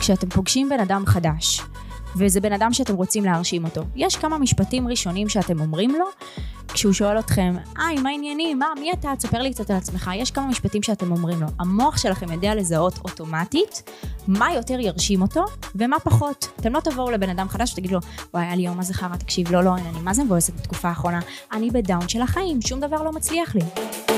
כשאתם פוגשים בן אדם חדש, וזה בן אדם שאתם רוצים להרשים אותו, יש כמה משפטים ראשונים שאתם אומרים לו, כשהוא שואל אתכם, היי, מה העניינים? מה, מי אתה? תספר לי קצת על עצמך. יש כמה משפטים שאתם אומרים לו. המוח שלכם יודע לזהות אוטומטית מה יותר ירשים אותו ומה פחות. אתם לא תבואו לבן אדם חדש ותגידו לו, וואי, היה לי יום חרא, תקשיב, לא, לא, אני מה זה מבואסת בתקופה האחרונה? אני בדאון של החיים, שום דבר לא מצליח לי.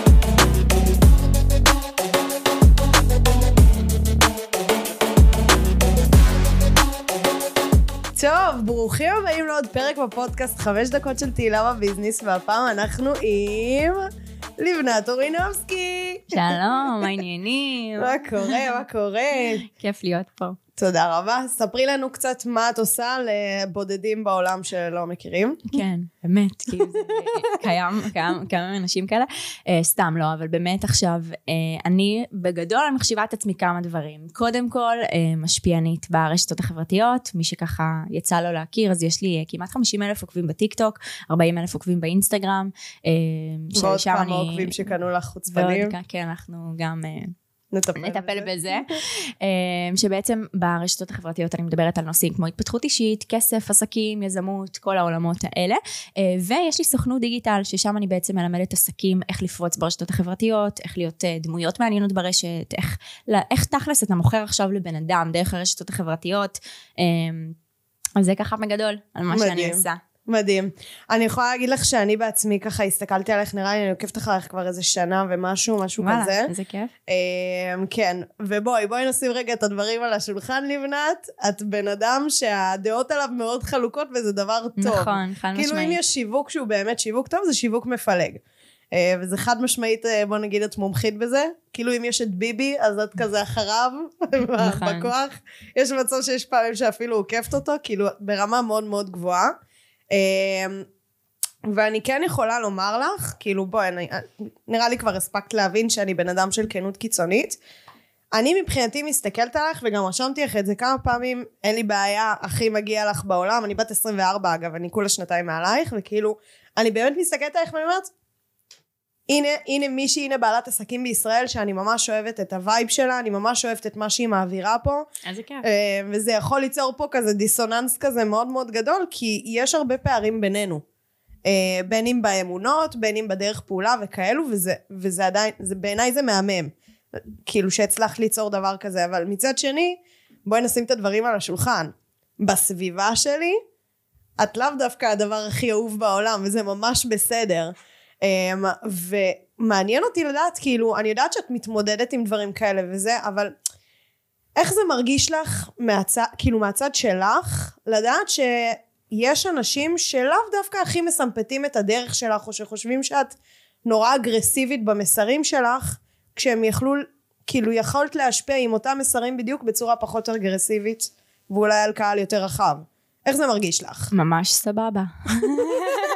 טוב, ברוכים הבאים לעוד פרק בפודקאסט חמש דקות של תהילה בביזנס, והפעם אנחנו עם לבנת אורינובסקי. שלום, מה העניינים? מה קורה, מה קורה? כיף להיות פה. תודה רבה. ספרי לנו קצת מה את עושה לבודדים בעולם שלא מכירים. כן, באמת, כאילו זה קיים, קיים, כמה אנשים כאלה. Uh, סתם לא, אבל באמת עכשיו, uh, אני בגדול אני מחשיבה את עצמי כמה דברים. קודם כל, uh, משפיענית ברשתות החברתיות, מי שככה יצא לו להכיר, אז יש לי uh, כמעט 50 אלף עוקבים בטיקטוק, 40 אלף עוקבים באינסטגרם. Uh, ועוד כמה אני... עוקבים שקנו לך חוצפנים. ועוד, כן, אנחנו גם... Uh, נטפל, נטפל בזה. בזה. אמ, שבעצם ברשתות החברתיות אני מדברת על נושאים כמו התפתחות אישית, כסף, עסקים, יזמות, כל העולמות האלה. אה, ויש לי סוכנות דיגיטל, ששם אני בעצם מלמדת עסקים איך לפרוץ ברשתות החברתיות, איך להיות אה, דמויות מעניינות ברשת, איך, איך תכלס אתה מוכר עכשיו לבן אדם דרך הרשתות החברתיות. אמ, אז זה ככה בגדול על מה מדהים. שאני עושה. מדהים. אני יכולה להגיד לך שאני בעצמי ככה הסתכלתי עליך, נראה לי אני עוקבת אחריך כבר איזה שנה ומשהו, משהו וואלה, כזה. וואלה, איזה כיף. אמ, כן, ובואי, בואי נשים רגע את הדברים על השולחן לבנת. את בן אדם שהדעות עליו מאוד חלוקות וזה דבר טוב. נכון, חד משמעית. כאילו אם יש שיווק שהוא באמת שיווק טוב, זה שיווק מפלג. אה, וזה חד משמעית, אה, בוא נגיד את מומחית בזה. כאילו אם יש את ביבי, אז את כזה אחריו, נכון. בכוח. יש מצב שיש פעמים שאפילו עוקפת אותו, כאילו ברמה מאוד מאוד גבוהה. אמ, ואני כן יכולה לומר לך, כאילו בואי, אני, נראה לי כבר הספקת להבין שאני בן אדם של כנות קיצונית. אני מבחינתי מסתכלת עליך, וגם רשמתי לך את זה כמה פעמים, אין לי בעיה, הכי מגיע לך בעולם, אני בת 24 אגב, אני כולה שנתיים מעלייך, וכאילו, אני באמת מסתכלת עליך ואני אומרת, הנה, הנה מישהי, הנה בעלת עסקים בישראל שאני ממש אוהבת את ה vibe שלה, אני ממש אוהבת את מה שהיא מעבירה פה. איזה כיף. אה, וזה יכול ליצור פה כזה דיסוננס כזה מאוד מאוד גדול, כי יש הרבה פערים בינינו. אה, בין אם באמונות, בין אם בדרך פעולה וכאלו, וזה, וזה עדיין, זה, בעיניי זה מהמם. כאילו שהצלחת ליצור דבר כזה, אבל מצד שני, בואי נשים את הדברים על השולחן. בסביבה שלי, את לאו דווקא הדבר הכי אהוב בעולם, וזה ממש בסדר. Um, ומעניין אותי לדעת, כאילו, אני יודעת שאת מתמודדת עם דברים כאלה וזה, אבל איך זה מרגיש לך מהצד, כאילו מהצד שלך, לדעת שיש אנשים שלאו דווקא הכי מסמפטים את הדרך שלך, או שחושבים שאת נורא אגרסיבית במסרים שלך, כשהם יכלו, כאילו יכולת להשפיע עם אותם מסרים בדיוק בצורה פחות אגרסיבית, ואולי על קהל יותר רחב. איך זה מרגיש לך? ממש סבבה.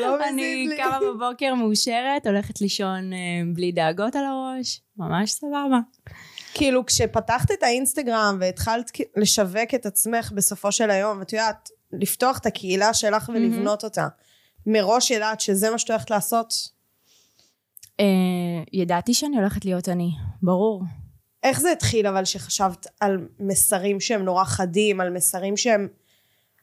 לא אני קמה בבוקר מאושרת, הולכת לישון אה, בלי דאגות על הראש, ממש סבבה. כאילו כשפתחת את האינסטגרם והתחלת לשווק את עצמך בסופו של היום, את יודעת, לפתוח את הקהילה שלך ולבנות אותה, מראש ידעת שזה מה שאת הולכת לעשות? אה, ידעתי שאני הולכת להיות אני, ברור. איך זה התחיל אבל שחשבת על מסרים שהם נורא חדים, על מסרים שהם,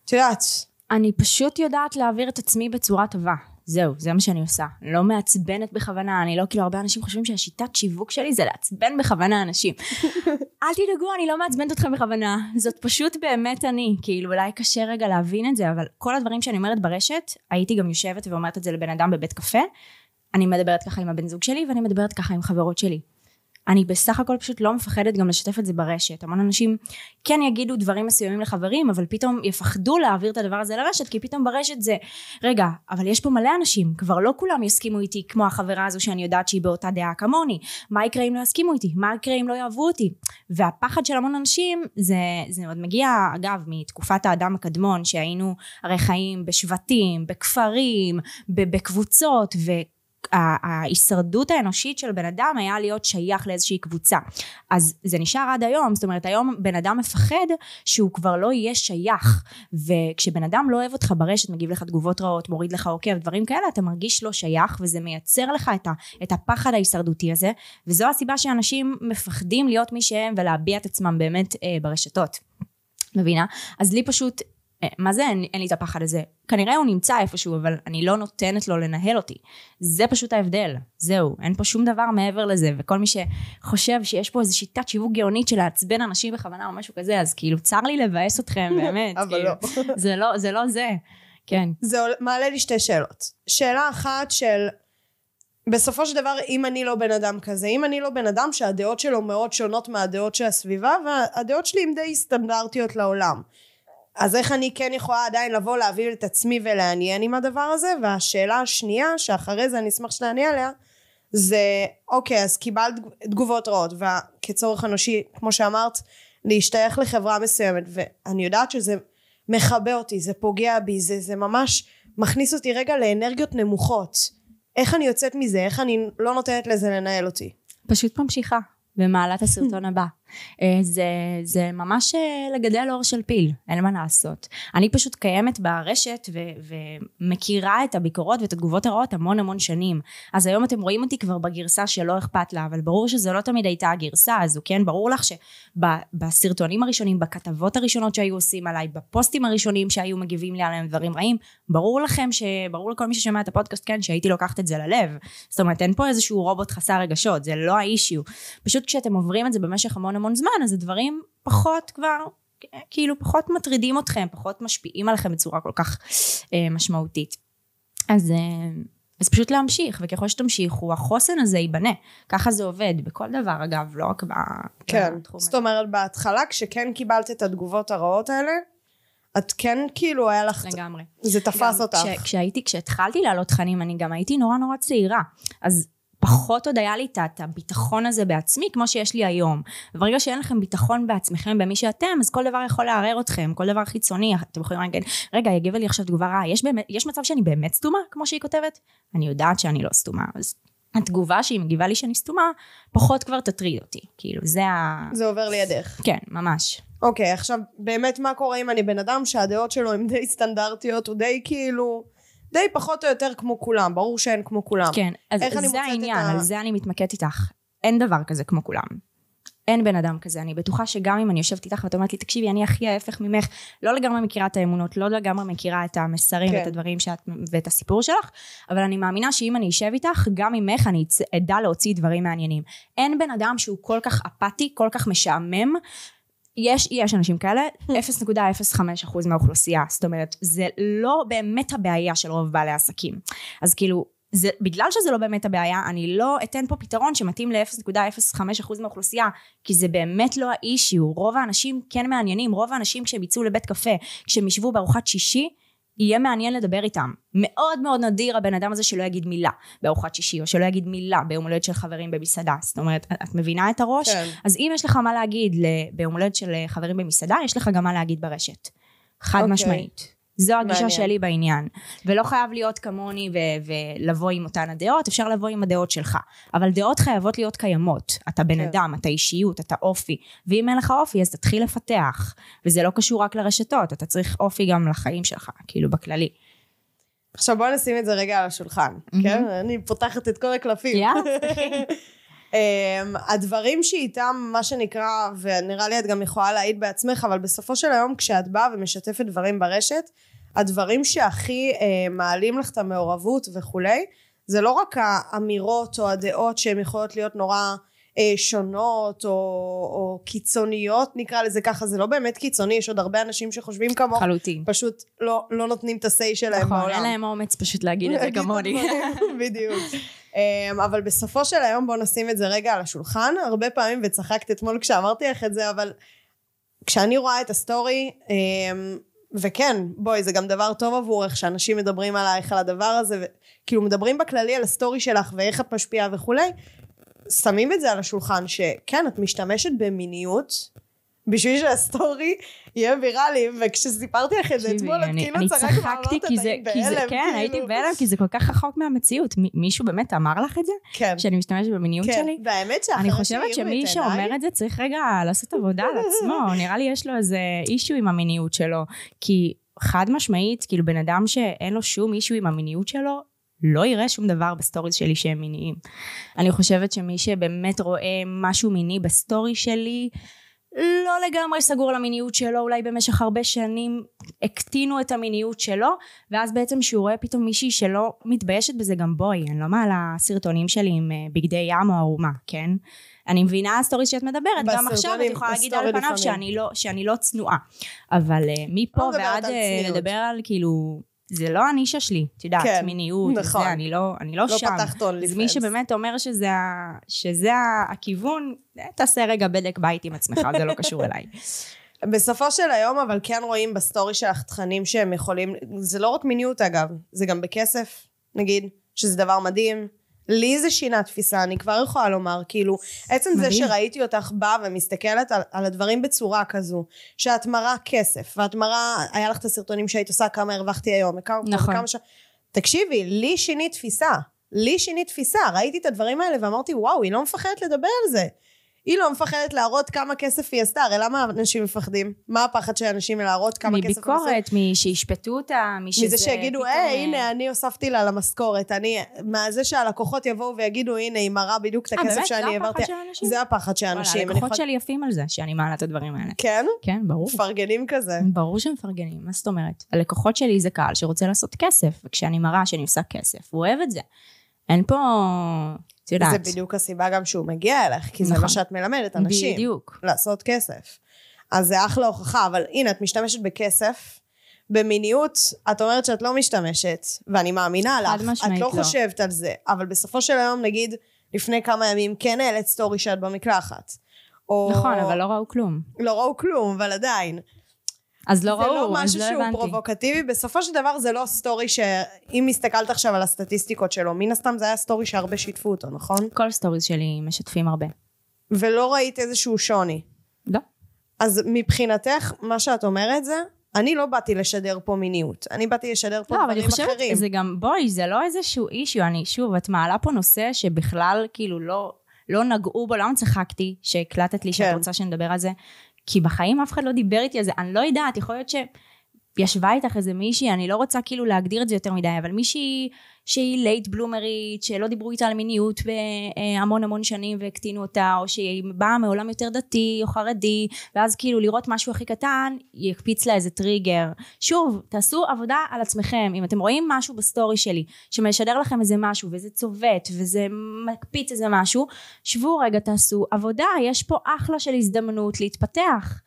את יודעת, אני פשוט יודעת להעביר את עצמי בצורה טובה. זהו, זה מה שאני עושה. לא מעצבנת בכוונה, אני לא, כאילו, הרבה אנשים חושבים שהשיטת שיווק שלי זה לעצבן בכוונה אנשים. אל תדאגו, אני לא מעצבנת אתכם בכוונה. זאת פשוט באמת אני. כאילו, אולי קשה רגע להבין את זה, אבל כל הדברים שאני אומרת ברשת, הייתי גם יושבת ואומרת את זה לבן אדם בבית קפה. אני מדברת ככה עם הבן זוג שלי, ואני מדברת ככה עם חברות שלי. אני בסך הכל פשוט לא מפחדת גם לשתף את זה ברשת. המון אנשים כן יגידו דברים מסוימים לחברים, אבל פתאום יפחדו להעביר את הדבר הזה לרשת, כי פתאום ברשת זה, רגע, אבל יש פה מלא אנשים, כבר לא כולם יסכימו איתי כמו החברה הזו שאני יודעת שהיא באותה דעה כמוני. מה יקרה אם לא יסכימו איתי? מה יקרה אם לא יאהבו אותי? והפחד של המון אנשים, זה, זה עוד מגיע, אגב, מתקופת האדם הקדמון, שהיינו הרי חיים בשבטים, בכפרים, בקבוצות, ו... ההישרדות האנושית של בן אדם היה להיות שייך לאיזושהי קבוצה. אז זה נשאר עד היום, זאת אומרת היום בן אדם מפחד שהוא כבר לא יהיה שייך, וכשבן אדם לא אוהב אותך ברשת, מגיב לך תגובות רעות, מוריד לך עוקב, דברים כאלה, אתה מרגיש לא שייך, וזה מייצר לך את, ה, את הפחד ההישרדותי הזה, וזו הסיבה שאנשים מפחדים להיות מי שהם ולהביע את עצמם באמת אה, ברשתות. מבינה? אז לי פשוט מה זה אין, אין לי את הפחד הזה? כנראה הוא נמצא איפשהו, אבל אני לא נותנת לו לנהל אותי. זה פשוט ההבדל. זהו, אין פה שום דבר מעבר לזה. וכל מי שחושב שיש פה איזו שיטת שיווק גאונית של לעצבן אנשים בכוונה או משהו כזה, אז כאילו צר לי לבאס אתכם, באמת. אבל כאילו, לא. זה לא. זה לא זה. כן. זה מעלה לי שתי שאלות. שאלה אחת של, בסופו של דבר, אם אני לא בן אדם כזה, אם אני לא בן אדם שהדעות שלו מאוד שונות מהדעות של הסביבה, והדעות שלי הן די סטנדרטיות לעולם. אז איך אני כן יכולה עדיין לבוא להביא את עצמי ולעניין עם הדבר הזה? והשאלה השנייה, שאחרי זה אני אשמח שתעני עליה, זה, אוקיי, אז קיבלת תגובות רעות, וכצורך אנושי, כמו שאמרת, להשתייך לחברה מסוימת, ואני יודעת שזה מכבה אותי, זה פוגע בי, זה, זה ממש מכניס אותי רגע לאנרגיות נמוכות. איך אני יוצאת מזה? איך אני לא נותנת לזה לנהל אותי? פשוט ממשיכה. ומעלה את הסרטון הבא. אה, זה, זה ממש אה, לגדל אור של פיל, אין מה לעשות. אני פשוט קיימת ברשת ו- ומכירה את הביקורות ואת התגובות הרעות המון המון שנים. אז היום אתם רואים אותי כבר בגרסה שלא אכפת לה, אבל ברור שזו לא תמיד הייתה הגרסה הזו, כן? ברור לך שבסרטונים הראשונים, בכתבות הראשונות שהיו עושים עליי, בפוסטים הראשונים שהיו מגיבים לי עליהם דברים רעים, ברור לכם, ש... ברור לכל מי ששומע את הפודקאסט, כן, שהייתי לוקחת את זה ללב. זאת אומרת, אין פה איזשהו רובוט חסר רגשות, זה לא האישיו. פשוט כשאתם עוברים את זה במשך המון המון זמן, אז הדברים פחות כבר, כאילו פחות מטרידים אתכם, פחות משפיעים עליכם בצורה כל כך אה, משמעותית. אז, אה, אז פשוט להמשיך, וככל שתמשיכו, החוסן הזה ייבנה. ככה זה עובד, בכל דבר אגב, לא רק כן. בתחום זאת אומרת, בהתחלה, כשכן קיבלת את התגובות הרעות האלה, את כן כאילו היה לך... לגמרי. זה תפס גם אותך. כש, כשהייתי, כשהתחלתי להעלות תכנים, אני גם הייתי נורא נורא צעירה. אז פחות עוד היה לי את- הביטחון הזה בעצמי, כמו שיש לי היום. וברגע שאין לכם ביטחון בעצמכם, במי שאתם, אז כל דבר יכול לערער אתכם, כל דבר חיצוני, אתם יכולים להגיד, רגע, היא הגיבה לי עכשיו תגובה רעה, יש, באמת, יש מצב שאני באמת סתומה, כמו שהיא כותבת? אני יודעת שאני לא סתומה, אז התגובה שהיא מגיבה לי שאני סתומה, פחות כבר תטריד אותי. כאילו, זה ה... זה עובר לידך. כן, ממש. אוקיי, עכשיו, באמת מה קורה אם אני בן אדם שהדעות שלו הן די סטנדרטיות, הוא די כאילו... די פחות או יותר כמו כולם, ברור שאין כמו כולם. כן, אז זה העניין, ה- על זה אני מתמקדת איתך. אין דבר כזה כמו כולם. אין בן אדם כזה, אני בטוחה שגם אם אני יושבת איתך ואת אומרת לי, תקשיבי, אני הכי ההפך ממך, לא לגמרי מכירה את האמונות, לא לגמרי מכירה את המסרים כן. ואת הדברים שאת, ואת הסיפור שלך, אבל אני מאמינה שאם אני אשב איתך, גם ממך אני אדע להוציא דברים מעניינים. אין בן אדם שהוא כל כך אפאתי, כל כך משעמם, יש, יש אנשים כאלה, 0.05% מהאוכלוסייה, זאת אומרת, זה לא באמת הבעיה של רוב בעלי העסקים. אז כאילו, זה, בגלל שזה לא באמת הבעיה, אני לא אתן פה פתרון שמתאים ל-0.05% מהאוכלוסייה, כי זה באמת לא האישיו. רוב האנשים כן מעניינים, רוב האנשים כשהם יצאו לבית קפה, כשהם ישבו בארוחת שישי, יהיה מעניין לדבר איתם. מאוד מאוד נדיר הבן אדם הזה שלא יגיד מילה בארוחת שישי, או שלא יגיד מילה ביום הולדת של חברים במסעדה. זאת אומרת, את מבינה את הראש? כן. אז אם יש לך מה להגיד ביום הולדת של חברים במסעדה, יש לך גם מה להגיד ברשת. חד אוקיי. משמעית. זו הגישה מעניין. שלי בעניין. ולא חייב להיות כמוני ו- ולבוא עם אותן הדעות, אפשר לבוא עם הדעות שלך. אבל דעות חייבות להיות קיימות. אתה בן כן. אדם, אתה אישיות, אתה אופי. ואם אין לך אופי, אז תתחיל לפתח. וזה לא קשור רק לרשתות, אתה צריך אופי גם לחיים שלך, כאילו בכללי. עכשיו בוא נשים את זה רגע על השולחן, כן? אני פותחת את כל הקלפים. יאללה, um, הדברים שאיתם, מה שנקרא, ונראה לי את גם יכולה להעיד בעצמך, אבל בסופו של היום כשאת באה ומשתפת דברים ברשת, הדברים שהכי uh, מעלים לך את המעורבות וכולי, זה לא רק האמירות או הדעות שהן יכולות להיות נורא uh, שונות או, או קיצוניות, נקרא לזה ככה, זה לא באמת קיצוני, יש עוד הרבה אנשים שחושבים כמוך, חלוטין. פשוט לא, לא נותנים את ה-say שלהם נכון, בעולם. אין להם אומץ פשוט להגיד את זה כמוני. בדיוק. אממ, אבל בסופו של היום בוא נשים את זה רגע על השולחן. הרבה פעמים, וצחקת אתמול כשאמרתי לך את זה, אבל כשאני רואה את הסטורי, אממ, וכן, בואי, זה גם דבר טוב עבורך שאנשים מדברים עלייך, על הדבר הזה, וכאילו מדברים בכללי על הסטורי שלך ואיך את משפיעה וכולי, שמים את זה על השולחן, שכן, את משתמשת במיניות בשביל שהסטורי יהיה ויראלי, וכשסיפרתי לך את זה אתמול, את כאילו צחקת ואמרת, כי זה, "אני כי זה, בהלם", כן, הייתי כאילו. בהלם, כי זה כל כך רחוק מהמציאות. מי- מישהו באמת אמר לך את זה? כן, שאני משתמשת במיניות כן, שלי? והאמת שאחרי אני חושבת שמי שאומר את זה צריך רגע לעשות עבודה על עצמו. נראה לי יש לו איזה issue עם המיניות שלו. כי חד משמעית, כאילו בן אדם שאין לו שום issue עם המיניות שלו, לא יראה שום דבר בסטוריז שלי שהם מיניים. אני חושבת שמי שבאמת רואה משהו מיני בסטורי שלי, לא לגמרי סגור על המיניות שלו, אולי במשך הרבה שנים הקטינו את המיניות שלו, ואז בעצם שהוא רואה פתאום מישהי שלא מתביישת בזה גם בואי, אני לא מעלה סרטונים שלי עם אה, בגדי ים או ערומה, כן? אני מבינה הסטוריז שאת מדברת, גם עכשיו את יכולה להגיד על פניו. שאני לא, שאני לא צנועה. אבל אה, מפה לא ועד אה. לדבר על כאילו, זה לא הנישה שלי, את יודעת, כן, מיניות, נכון. וזה, אני לא, אני לא, לא שם. פתחת Only אז מי שבאמת אומר שזה, שזה הכיוון, אה, תעשה רגע בדק בית עם עצמך, זה לא קשור אליי. בסופו של היום אבל כן רואים בסטורי שלך תכנים שהם יכולים, זה לא רק מיניות אגב, זה גם בכסף נגיד, שזה דבר מדהים. לי זה שינה תפיסה, אני כבר יכולה לומר, כאילו, עצם זה מדהים. שראיתי אותך באה ומסתכלת על, על הדברים בצורה כזו, שאת מראה כסף, ואת מראה, היה לך את הסרטונים שהיית עושה, כמה הרווחתי היום, וכמה, נכון. וכמה ש... תקשיבי, לי שינית תפיסה, לי שינית תפיסה, ראיתי את הדברים האלה ואמרתי, וואו, היא לא מפחדת לדבר על זה. היא לא מפחדת להראות כמה כסף היא עשתה, הרי למה אנשים מפחדים? מה הפחד של אנשים להראות כמה כסף הם עשו? מביקורת, שישפטו אותה, משזה מזה שיגידו, היי, אה, הנה, אני הוספתי לה למשכורת. אני, מהזה שהלקוחות יבואו ויגידו, הנה, היא מראה בדיוק את אה, הכסף? שאני זה העברתי. הפחד של האנשים? זה הפחד של וואלה, האנשים. אני הלקוחות שלי יפים על זה, שאני מעלה את הדברים האלה. כן? כן, ברור. מפרגנים כזה. ברור שמפרגנים, מה זאת אומרת? הלקוחות שלי זה קהל שרוצה לעשות כסף, וכשאני מראה שאני עושה כסף, הוא אוהב את זה. אין פה, את יודעת. זה בדיוק הסיבה גם שהוא מגיע אליך, כי זה נכון. מה שאת מלמדת אנשים. בדיוק. לעשות כסף. אז זה אחלה הוכחה, אבל הנה, את משתמשת בכסף. במיניות, את אומרת שאת לא משתמשת, ואני מאמינה חד לך. משמעית את לא לא. חושבת על זה, אבל בסופו של היום, נגיד, לפני כמה ימים כן העלית סטורי שאת במקלחת. או... נכון, אבל לא ראו כלום. לא ראו כלום, אבל עדיין. אז לא זה ראו, לא אז משהו לא שהוא הבנתי. פרובוקטיבי, בסופו של דבר זה לא סטורי שאם הסתכלת עכשיו על הסטטיסטיקות שלו, מן הסתם זה היה סטורי שהרבה שיתפו אותו, נכון? כל סטוריז שלי משתפים הרבה. ולא ראית איזשהו שוני. לא. אז מבחינתך, מה שאת אומרת זה, אני לא באתי לשדר פה מיניות, אני באתי לשדר פה לא, אבל דברים אני חושבת, אחרים. זה גם, בואי, זה לא איזשהו issue, אני, שוב, את מעלה פה נושא שבכלל, כאילו, לא, לא נגעו בו, למה צחקתי שהקלטת לי שאת כן. רוצה שנדבר על זה? כי בחיים אף אחד לא דיבר איתי על זה, אני לא יודעת, יכול להיות שישבה איתך איזה מישהי, אני לא רוצה כאילו להגדיר את זה יותר מדי, אבל מישהי שהיא late בלומרית, שלא דיברו איתה על מיניות בהמון המון שנים והקטינו אותה, או שהיא באה מעולם יותר דתי או חרדי, ואז כאילו לראות משהו הכי קטן, יקפיץ לה איזה טריגר. שוב, תעשו עבודה על עצמכם. אם אתם רואים משהו בסטורי שלי, שמשדר לכם איזה משהו, וזה צובט, וזה מקפיץ איזה משהו, שבו רגע, תעשו עבודה, יש פה אחלה של הזדמנות להתפתח.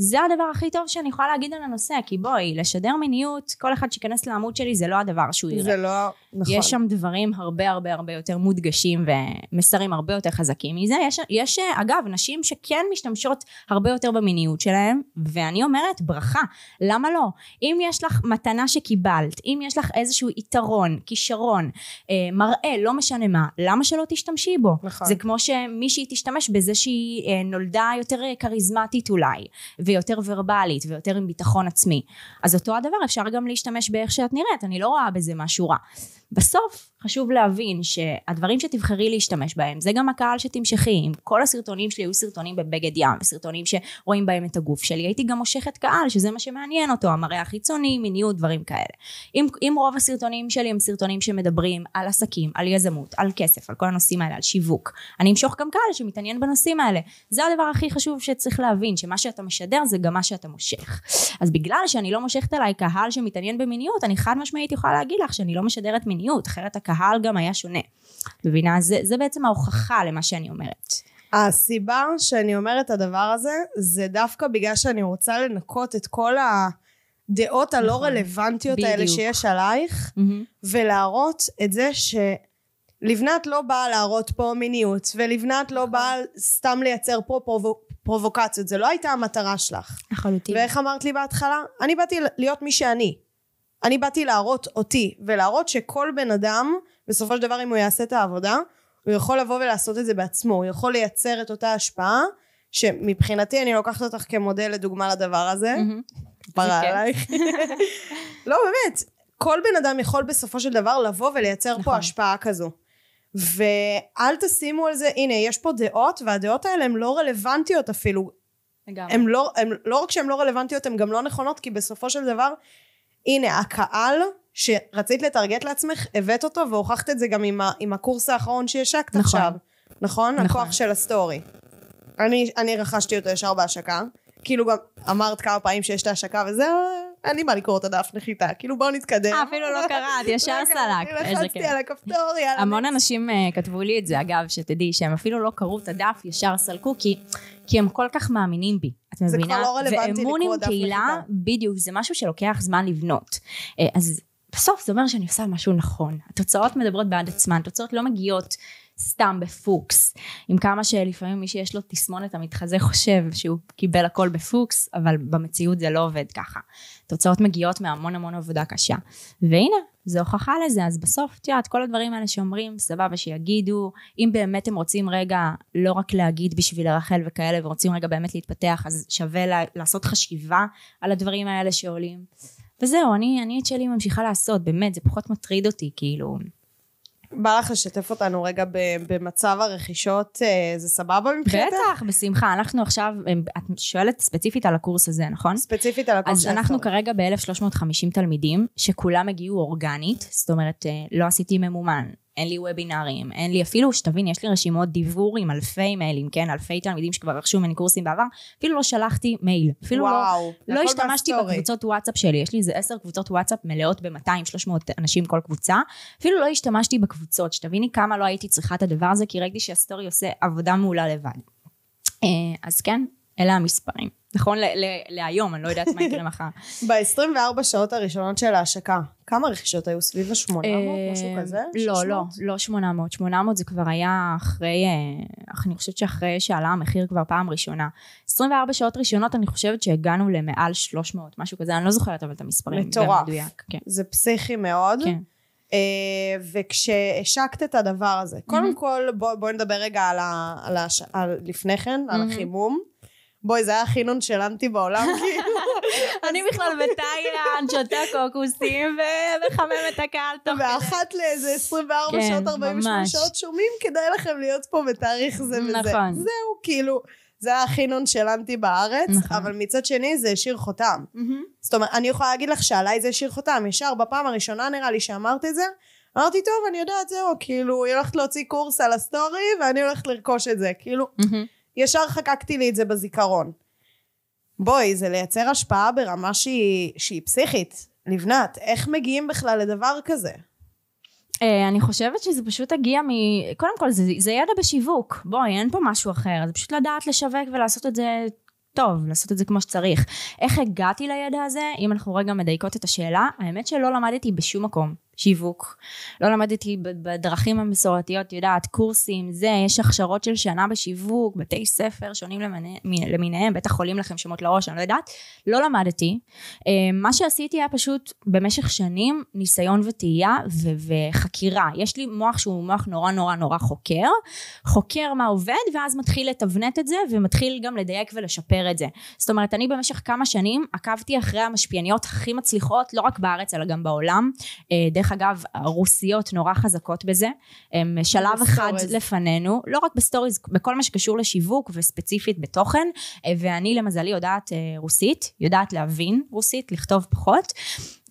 זה הדבר הכי טוב שאני יכולה להגיד על הנושא, כי בואי, לשדר מיניות, כל אחד שייכנס לעמוד שלי זה לא הדבר שהוא יראה. זה לא, נכון. יש שם דברים הרבה הרבה הרבה יותר מודגשים ומסרים הרבה יותר חזקים מזה. יש, יש אגב נשים שכן משתמשות הרבה יותר במיניות שלהם, ואני אומרת ברכה, למה לא? אם יש לך מתנה שקיבלת, אם יש לך איזשהו יתרון, כישרון, אה, מראה, לא משנה מה, למה שלא תשתמשי בו? נכון. זה כמו שמישהי תשתמש בזה שהיא אה, נולדה יותר אה, כריזמטית אולי, ויותר ורבלית, ויותר עם ביטחון עצמי. אז אותו הדבר אפשר גם להשתמש באיך שאת נראית, אני לא רואה בזה משהו רע. בסוף חשוב להבין שהדברים שתבחרי להשתמש בהם זה גם הקהל שתמשכי אם כל הסרטונים שלי היו סרטונים בבגד ים וסרטונים שרואים בהם את הגוף שלי הייתי גם מושכת קהל שזה מה שמעניין אותו המראה החיצוני מיניות דברים כאלה אם, אם רוב הסרטונים שלי הם סרטונים שמדברים על עסקים על יזמות על כסף על כל הנושאים האלה על שיווק אני אמשוך גם קהל שמתעניין בנושאים האלה זה הדבר הכי חשוב שצריך להבין שמה שאתה משדר זה גם מה שאתה מושך. אז בגלל שאני לא מושכת אליי קהל שמתעניין במיניות אני חד משמעית יכולה להגיד לך שאני לא משדרת מיניות אחרת הקהל גם היה שונה. מבינה? זה, זה בעצם ההוכחה למה שאני אומרת. הסיבה שאני אומרת את הדבר הזה, זה דווקא בגלל שאני רוצה לנקות את כל הדעות הלא נכון. רלוונטיות האלה בדיוק. שיש עלייך, ולהראות את זה שלבנת לא באה להראות פה מיניות, ולבנת לא באה סתם לייצר פה פרוו... פרובוקציות, זה לא הייתה המטרה שלך. לחלוטין ואיך אמרת לי בהתחלה? אני באתי להיות מי שאני. אני באתי להראות אותי, ולהראות שכל בן אדם, בסופו של דבר אם הוא יעשה את העבודה, הוא יכול לבוא ולעשות את זה בעצמו, הוא יכול לייצר את אותה השפעה שמבחינתי אני לוקחת אותך כמודל לדוגמה לדבר הזה. פרה. עלייך. לא, באמת, כל בן אדם יכול בסופו של דבר לבוא ולייצר נכון. פה השפעה כזו. ואל תשימו על זה, הנה, יש פה דעות, והדעות האלה הן לא רלוונטיות אפילו. לגמרי. הן לא, הן, לא רק שהן לא רלוונטיות, הן גם לא נכונות, כי בסופו של דבר, הנה, הקהל שרצית לטרגט לעצמך, הבאת אותו, והוכחת את זה גם עם, ה, עם הקורס האחרון שהשקת נכון. עכשיו. נכון? נכון. הכוח של הסטורי. אני, אני רכשתי אותו ישר בהשקה. כאילו גם אמרת כמה פעמים שיש את ההשקה וזה, אין לי מה לקרוא את הדף נחיתה. כאילו בואו נתקדם. אה, אפילו לא קראת, ישר קראתי, איזה לחצתי. על הכפתור, יאללה. המון אנשים אה, כתבו לי את זה, אגב, שתדעי, שהם אפילו לא קראו את הדף, ישר סלקו, כי, כי הם כל כך מאמינים בי. את זה מבינה? כבר לא רלוונטי ואמון לקרוא עם דף קהילה, נחיתה. בדיוק, זה משהו שלוקח זמן לבנות. אה, אז בסוף זה אומר שאני עושה משהו נכון. התוצאות מדברות בעד עצמן, תוצאות לא מגיעות סתם בפוקס. עם כמה שלפעמים מי שיש לו תסמונת המתחזה חושב שהוא קיבל הכל בפוקס, אבל במציאות זה לא עובד ככה. תוצאות מגיעות מהמון המון עבודה קשה. והנה, זו הוכחה לזה, אז בסוף, את יודעת, כל הדברים האלה שאומרים, סבבה, שיגידו, אם באמת הם רוצים רגע לא רק להגיד בשביל לרחל וכאלה, ורוצים רגע באמת להתפתח, אז שווה לה, לעשות חשיבה על הדברים האלה שעולים. וזהו, אני, אני את שלי ממשיכה לעשות, באמת, זה פחות מטריד אותי, כאילו. בא לך לשתף אותנו רגע במצב הרכישות, אה, זה סבבה מבחינתך? בטח, בשמחה. אנחנו עכשיו, את שואלת ספציפית על הקורס הזה, נכון? ספציפית על הקורס אז של אנחנו. כרגע ב-1350 תלמידים, שכולם הגיעו אורגנית, זאת אומרת, אה, לא עשיתי ממומן, אין לי וובינארים, אין לי אפילו, שתבין, יש לי רשימות דיוור עם אלפי מיילים, כן? אלפי תלמידים שכבר רכשו ממני קורסים בעבר, אפילו לא שלחתי מייל, אפילו לא... וואו, לא הכל השתמשתי בסטורי. בקבוצות וואטסאפ שלי, יש לי איזה עשר קבוצות וואטסאפ מלאות ב-200-300 אנשים כל קבוצה, אפילו לא השתמשתי בקבוצות, שתביני כמה לא הייתי צריכה את הדבר הזה, כי ראיתי שהסטורי עושה עבודה מעולה לבד. אה, אז כן, אלה המספרים. נכון להיום, אני לא יודעת מה יקרה מחר. ב-24 שעות הראשונות של ההשקה, כמה רכישות היו סביב ה-800, משהו אה, כזה? לא, 600? לא, לא 800. 800 זה כבר היה אחרי, אה, אני חושבת שאחרי שעלה המחיר כבר פעם ראשונה. 24 שעות ראשונות אני חושבת שהגענו למעל 300, משהו כזה, אני לא זוכרת אבל את המספרים. מטורף. כן. זה פסיכי מאוד. כן. אה, וכשהשקת את הדבר הזה, קודם כל בוא- בואי נדבר רגע על ה- על הש- על לפני כן, על מהמם. החימום. בואי, זה היה הכי נונשלנטי בעולם, כאילו. אני בכלל בתאילנד, שותה קוקוסים ומחמם את הקהל תוך כדי. ואחת לאיזה 24 כן, שעות, 48 ממש. שעות שומעים, כדאי לכם להיות פה בתאריך זה וזה. נכון. זהו, כאילו, זה היה הכי נונשלנטי בארץ, נכון. אבל מצד שני זה השאיר חותם. מהמם. זאת אומרת, אני יכולה להגיד לך שעליי זה השאיר חותם. ישר בפעם הראשונה נראה לי שאמרת את זה, אמרתי, טוב, אני יודעת, זהו, כאילו, היא הולכת להוציא קורס על הסטורי, ואני הולכת לרכוש את זה. כאילו, מהמם. ישר חקקתי לי את זה בזיכרון. בואי, זה לייצר השפעה ברמה שהיא, שהיא פסיכית. לבנת, איך מגיעים בכלל לדבר כזה? אה, אני חושבת שזה פשוט הגיע מ... קודם כל, זה, זה ידע בשיווק. בואי, אין פה משהו אחר. זה פשוט לדעת לשווק ולעשות את זה טוב, לעשות את זה כמו שצריך. איך הגעתי לידע הזה? אם אנחנו רגע מדייקות את השאלה, האמת שלא למדתי בשום מקום. שיווק. לא למדתי בדרכים המסורתיות, יודעת, קורסים, זה, יש הכשרות של שנה בשיווק, בתי ספר שונים מ- למיניהם, בטח עולים לכם שמות לראש, אני לא יודעת. לא למדתי. אה, מה שעשיתי היה פשוט במשך שנים ניסיון וטעייה ו- וחקירה. יש לי מוח שהוא מוח נורא נורא נורא חוקר, חוקר מה עובד ואז מתחיל לתבנת את זה ומתחיל גם לדייק ולשפר את זה. זאת אומרת, אני במשך כמה שנים עקבתי אחרי המשפיעניות הכי מצליחות, לא רק בארץ אלא גם בעולם. אה, דרך אגב, הרוסיות נורא חזקות בזה. הם שלב אחד בסטוריז. לפנינו, לא רק בסטוריז, בכל מה שקשור לשיווק וספציפית בתוכן, אה, ואני למזלי יודעת אה, רוסית, יודעת להבין רוסית, לכתוב פחות.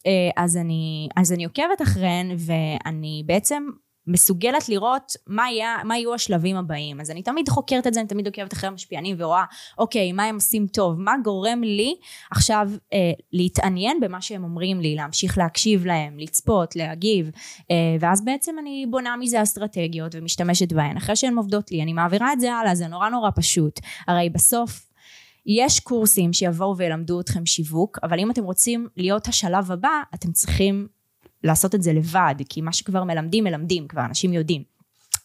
אה, אז אני, אז אני עוקבת אחריהן ואני בעצם מסוגלת לראות מה, יהיה, מה יהיו השלבים הבאים. אז אני תמיד חוקרת את זה, אני תמיד עוקבת אחרי המשפיענים ורואה, אוקיי, מה הם עושים טוב, מה גורם לי עכשיו אה, להתעניין במה שהם אומרים לי, להמשיך להקשיב להם, לצפות, להגיב, אה, ואז בעצם אני בונה מזה אסטרטגיות ומשתמשת בהן. אחרי שהן עובדות לי, אני מעבירה את זה הלאה, זה נורא נורא פשוט. הרי בסוף יש קורסים שיבואו וילמדו אתכם שיווק, אבל אם אתם רוצים להיות השלב הבא, אתם צריכים לעשות את זה לבד, כי מה שכבר מלמדים, מלמדים, כבר אנשים יודעים.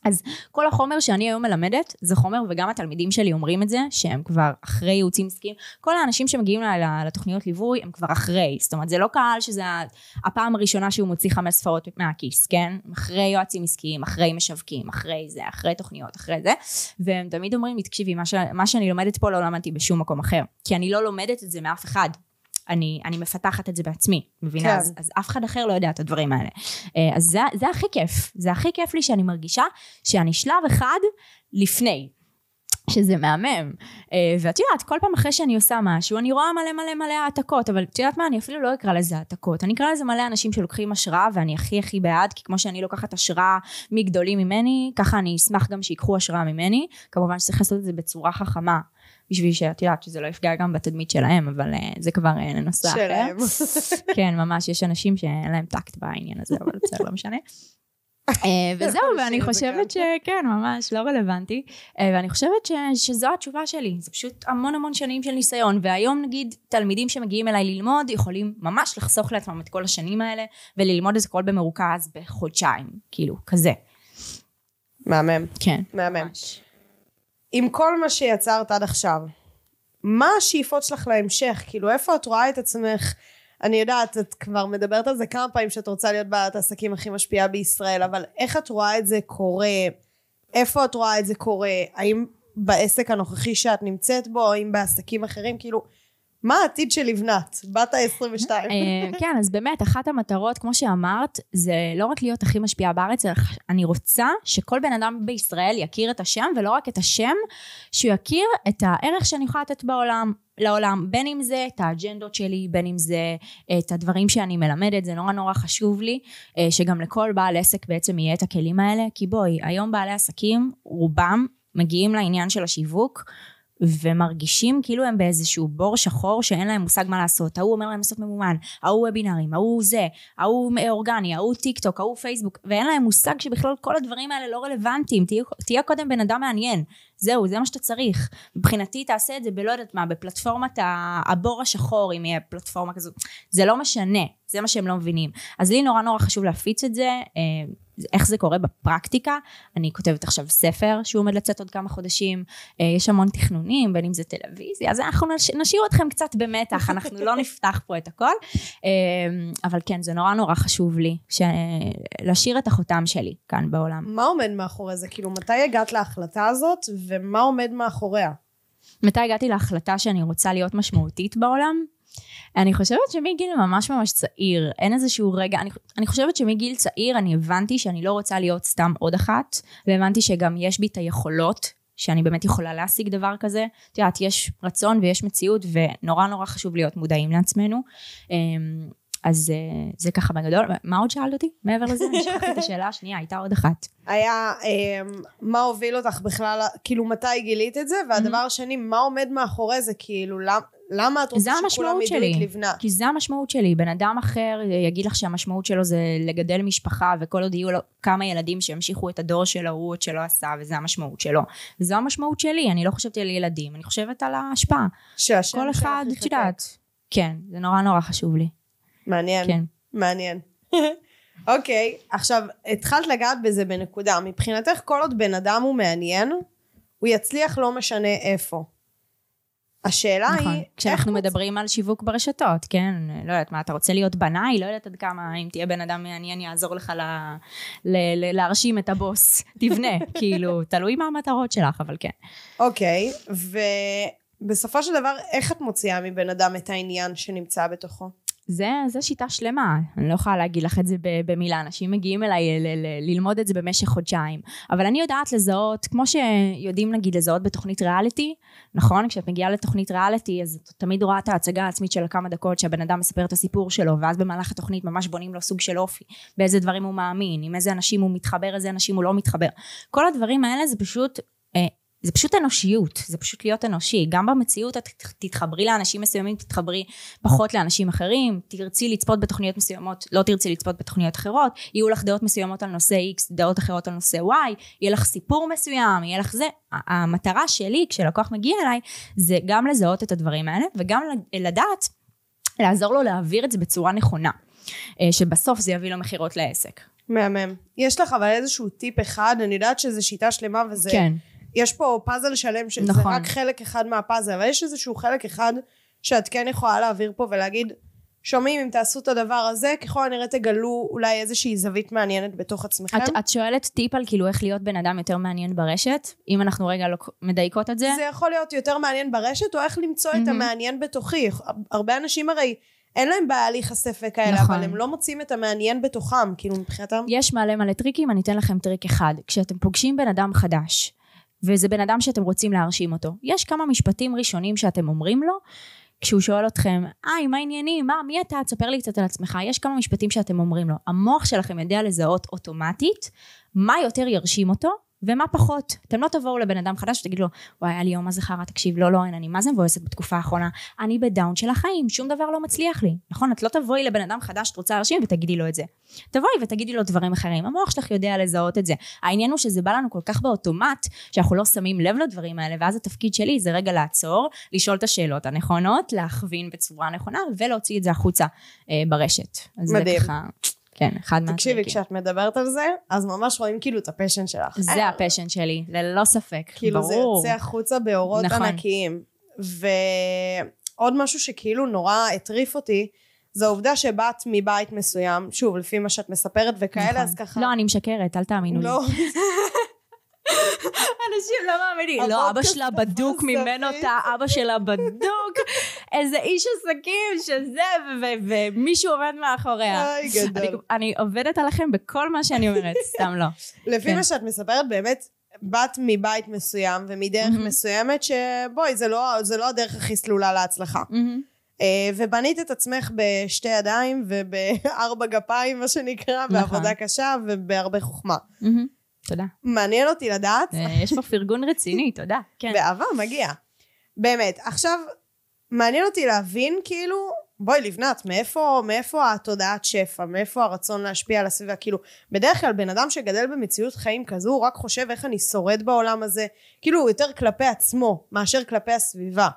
אז כל החומר שאני היום מלמדת זה חומר וגם התלמידים שלי אומרים את זה שהם כבר אחרי ייעוצים עסקיים. כל האנשים שמגיעים לתוכניות ליווי הם כבר אחרי. זאת אומרת זה לא קהל שזה הפעם הראשונה שהוא מוציא חמש ספרות מהכיס כן? אחרי יועצים עסקיים אחרי משווקים אחרי זה אחרי תוכניות אחרי זה. והם תמיד אומרים לי תקשיבי מה, ש- מה שאני לומדת פה לא למדתי בשום מקום אחר. כי אני לא לומדת את זה מאף אחד אני, אני מפתחת את זה בעצמי, מבינה? כן. אז, אז אף אחד אחר לא יודע את הדברים האלה. אה, אז זה, זה הכי כיף. זה הכי כיף לי שאני מרגישה שאני שלב אחד לפני. שזה מהמם. אה, ואת יודעת, כל פעם אחרי שאני עושה משהו, אני רואה מלא מלא מלא העתקות, אבל את יודעת מה, אני אפילו לא אקרא לזה העתקות. אני אקרא לזה מלא אנשים שלוקחים השראה, ואני הכי הכי בעד, כי כמו שאני לוקחת השראה מגדולים ממני, ככה אני אשמח גם שיקחו השראה ממני. כמובן שצריך לעשות את זה בצורה חכמה, בשביל שאת יודעת שזה לא יפגע גם בתדמית שלהם, אבל אה, זה כבר אה, נושא אחר. שלהם. כן, ממש, יש אנשים שאין להם טקט בעניין הזה, אבל בסדר, לא משנה. אה, וזהו, ואני חושבת שכן, ממש לא רלוונטי. ואני חושבת ש, שזו התשובה שלי, זה פשוט המון המון שנים של ניסיון, והיום נגיד תלמידים שמגיעים אליי ללמוד יכולים ממש לחסוך לעצמם את כל השנים האלה, וללמוד את הכל במרוכז בחודשיים, כאילו, כזה. מהמם, כן. מהמם. ממש. עם כל מה שיצרת עד עכשיו, מה השאיפות שלך להמשך? כאילו, איפה את רואה את עצמך? אני יודעת, את כבר מדברת על זה כמה פעמים שאת רוצה להיות בעלת העסקים הכי משפיעה בישראל, אבל איך את רואה את זה קורה? איפה את רואה את זה קורה? האם בעסק הנוכחי שאת נמצאת בו, האם בעסקים אחרים? כאילו, מה העתיד של לבנת? בת ה-22. אה, כן, אז באמת, אחת המטרות, כמו שאמרת, זה לא רק להיות הכי משפיעה בארץ, אלא אני רוצה שכל בן אדם בישראל יכיר את השם, ולא רק את השם, שהוא יכיר את הערך שאני יכולה לתת בעולם. לעולם, בין אם זה את האג'נדות שלי, בין אם זה את הדברים שאני מלמדת, זה נורא נורא חשוב לי, אה, שגם לכל בעל עסק בעצם יהיה את הכלים האלה, כי בואי, היום בעלי עסקים, רובם מגיעים לעניין של השיווק, ומרגישים כאילו הם באיזשהו בור שחור שאין להם מושג מה לעשות. ההוא אומר להם לעשות ממומן, ההוא וובינרים, ההוא זה, ההוא אורגני, ההוא טיק טוק, ההוא פייסבוק, ואין להם מושג שבכלל כל הדברים האלה לא רלוונטיים. תהיה, תהיה קודם בן אדם מעניין. זהו, זה מה שאתה צריך. מבחינתי תעשה את זה בלא יודעת מה, בפלטפורמת הבור השחור, אם יהיה פלטפורמה כזו. זה לא משנה, זה מה שהם לא מבינים. אז לי נורא נורא חשוב להפיץ את זה. אה, איך זה קורה בפרקטיקה. אני כותבת עכשיו ספר שהוא עומד לצאת עוד כמה חודשים, אה, יש המון תכנונים, בין אם זה טלוויזיה, אז אנחנו נש- נשאיר אתכם קצת במתח, אנחנו לא נפתח פה את הכל, אה, אבל כן, זה נורא נורא חשוב לי, ש- להשאיר את החותם שלי כאן בעולם. מה עומד מאחורי זה? כאילו, מתי הגעת להחלטה הזאת, ומה עומד מאחוריה? מתי הגעתי להחלטה שאני רוצה להיות משמעותית בעולם? אני חושבת שמגיל ממש ממש צעיר, אין איזשהו רגע, אני, אני חושבת שמגיל צעיר אני הבנתי שאני לא רוצה להיות סתם עוד אחת, והבנתי שגם יש בי את היכולות, שאני באמת יכולה להשיג דבר כזה. את יודעת, יש רצון ויש מציאות, ונורא נורא חשוב להיות מודעים לעצמנו. אמ, אז אה, זה ככה בגדול. מה עוד שאלת אותי? מעבר לזה, אני שכחתי את השאלה השנייה, הייתה עוד אחת. היה, אה, מה הוביל אותך בכלל, כאילו, מתי גילית את זה? והדבר השני, מה עומד מאחורי זה? כאילו, למה את רוצה שכולם ידעו. את לבנת? כי זה המשמעות שלי. בן אדם אחר יגיד לך שהמשמעות שלו זה לגדל משפחה, וכל עוד יהיו לו כמה ילדים שימשיכו את הדור שלו, הוא עוד שלא עשה, וזה המשמעות שלו. וזו המשמעות שלי, אני לא חושבת על ילדים, אני חושבת על ההשפעה. שהשם כל אחד, את. יודעת. כן, זה נורא נורא חשוב לי. מעניין. כן. מעניין. אוקיי, עכשיו, התחלת לגעת בזה בנקודה. מבחינתך, כל עוד בן אדם הוא מעניין, הוא יצליח לא משנה איפה. השאלה נכון. היא... כשאנחנו איך מדברים על שיווק ברשתות, כן? לא יודעת מה, אתה רוצה להיות בנאי? לא יודעת עד כמה, אם תהיה בן אדם מעניין, יעזור לך ל, ל, ל, להרשים את הבוס. תבנה, כאילו, תלוי מה המטרות שלך, אבל כן. אוקיי, ובסופו של דבר, איך את מוציאה מבן אדם את העניין שנמצא בתוכו? זה, זה שיטה שלמה, אני לא יכולה להגיד לך את זה במילה, אנשים מגיעים אליי ל- ל- ללמוד את זה במשך חודשיים, אבל אני יודעת לזהות, כמו שיודעים נגיד לזהות בתוכנית ריאליטי, נכון? כשאת מגיעה לתוכנית ריאליטי, אז את תמיד רואה את ההצגה העצמית של כמה דקות שהבן אדם מספר את הסיפור שלו, ואז במהלך התוכנית ממש בונים לו סוג של אופי, באיזה דברים הוא מאמין, עם איזה אנשים הוא מתחבר, איזה אנשים הוא לא מתחבר. כל הדברים האלה זה פשוט... אה, זה פשוט אנושיות, זה פשוט להיות אנושי. גם במציאות את תתחברי לאנשים מסוימים, תתחברי פחות לאנשים אחרים, תרצי לצפות בתוכניות מסוימות, לא תרצי לצפות בתוכניות אחרות, יהיו לך דעות מסוימות על נושא X, דעות אחרות על נושא Y, יהיה לך סיפור מסוים, יהיה לך זה. המטרה שלי כשלקוח מגיע אליי, זה גם לזהות את הדברים האלה, וגם לדעת, לעזור לו להעביר את זה בצורה נכונה. שבסוף זה יביא לו מכירות לעסק. מהמם. יש לך אבל איזשהו טיפ אחד, אני יודעת שזו שיטה שלמה וזה... כן. יש פה פאזל שלם שזה נכון. רק חלק אחד מהפאזל, אבל יש איזשהו חלק אחד שאת כן יכולה להעביר פה ולהגיד, שומעים אם תעשו את הדבר הזה, ככל הנראה תגלו אולי איזושהי זווית מעניינת בתוך עצמכם. את, את שואלת טיפ על כאילו איך להיות בן אדם יותר מעניין ברשת? אם אנחנו רגע לא מדייקות את זה? זה יכול להיות יותר מעניין ברשת, או איך למצוא את מהמם. המעניין בתוכי. הרבה אנשים הרי, אין להם בעיה להיחשף וכאלה, נכון. אבל הם לא מוצאים את המעניין בתוכם, כאילו מבחינתם. יש מלא מלא טריקים, אני אתן לכם טריק אחד. כשאתם פוגשים בן אדם חדש, וזה בן אדם שאתם רוצים להרשים אותו, יש כמה משפטים ראשונים שאתם אומרים לו, כשהוא שואל אתכם, היי, מה העניינים? מה, מי אתה? תספר לי קצת על עצמך. יש כמה משפטים שאתם אומרים לו. המוח שלכם יודע לזהות אוטומטית מה יותר ירשים אותו, ומה פחות. אתם לא תבואו לבן אדם חדש ותגידו לו, וואי, היה לי יום מה זה חרא, תקשיב, לא, לא, אין, אני מה זה מבואסת בתקופה האחרונה. אני בדאון של החיים, שום דבר לא מצליח לי. נכון? את לא תבואי לבן אדם חדש שאת רוצה להרשים ותגידי לו את זה. תבואי ותגידי לו דברים אחרים. המוח שלך יודע לזהות את זה. העניין הוא שזה בא לנו כל כך באוטומט, שאנחנו לא שמים לב לדברים האלה, ואז התפקיד שלי זה רגע לעצור, לשאול את השאלות הנכונות, להכווין בצורה נכונה, ולהוציא את זה החוצה אה, ברשת. אז מדהים. זה ככה, כן, אחד מהטריקים. תקשיבי, כשאת מדברת על זה, אז ממש רואים כאילו את ה passion שלך. זה ה passion שלי, ללא ספק, כאילו זה ברור. יוצא החוצה באורות נכון. ענקיים. ועוד משהו שכאילו נורא הטריף אותי, זה העובדה שבאת מבית מסוים, שוב, לפי מה שאת מספרת וכאלה, נכון. אז ככה... לא, אני משקרת, אל תאמינו לי. לא, אנשים לא מאמינים. לא, אבא שלה בדוק ממנו. אותה, אבא שלה בדוק, איזה איש עסקים שזה, ומישהו עומד מאחוריה. אוי, אני- גדול. אני עובדת עליכם בכל מה שאני אומרת, סתם לא. לפי כן. מה שאת מספרת, באמת, באת מבית מסוים ומדרך. מסוימת, שבואי, זה לא, זה לא הדרך הכי סלולה להצלחה. אה, ובנית את עצמך בשתי ידיים ובארבע גפיים, מה שנקרא, נכון. בעבודה קשה ובהרבה חוכמה. מהמם. תודה. מעניין אותי לדעת, אה, יש פה פרגון רציני, תודה. כן. באהבה, מגיע. באמת. עכשיו, מעניין אותי להבין, כאילו, בואי לבנת, מאיפה, מאיפה התודעת שפע? מאיפה הרצון להשפיע על הסביבה? כאילו, בדרך כלל בן אדם שגדל במציאות חיים כזו, הוא רק חושב איך אני שורד בעולם הזה. כאילו, הוא יותר כלפי עצמו, מאשר כלפי הסביבה.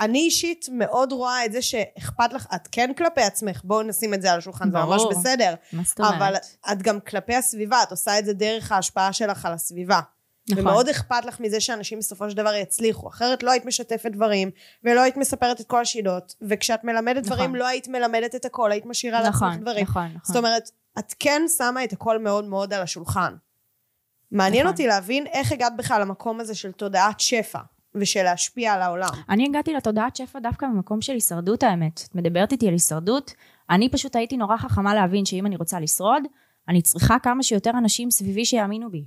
ואני אישית מאוד רואה את זה שאכפת לך, את כן כלפי עצמך, בואו נשים את זה על השולחן, זה ממש. בסדר. מה זאת אומרת? אבל את גם כלפי הסביבה, את עושה את זה דרך ההשפעה שלך על הסביבה. נכון. ומאוד אכפת לך מזה שאנשים בסופו של דבר יצליחו, אחרת לא היית משתפת דברים, ולא היית מספרת את כל השיטות, וכשאת מלמדת נכון. דברים לא היית מלמדת את הכל, היית משאירה לעצמך נכון, דברים. נכון, זאת נכון. אומרת, את כן שמה את הכל מאוד מאוד על השולחן. מעניין נכון. אותי להבין איך הגעת בכלל למקום הזה של תודעת שפע, ושל להשפיע על העולם. אני הגעתי לתודעת שפע דווקא ממקום של הישרדות האמת. את מדברת איתי על הישרדות, אני פשוט הייתי נורא חכמה להבין שאם אני רוצה לשרוד, אני צריכה כמה שיותר אנשים סביבי שיאמינו בי.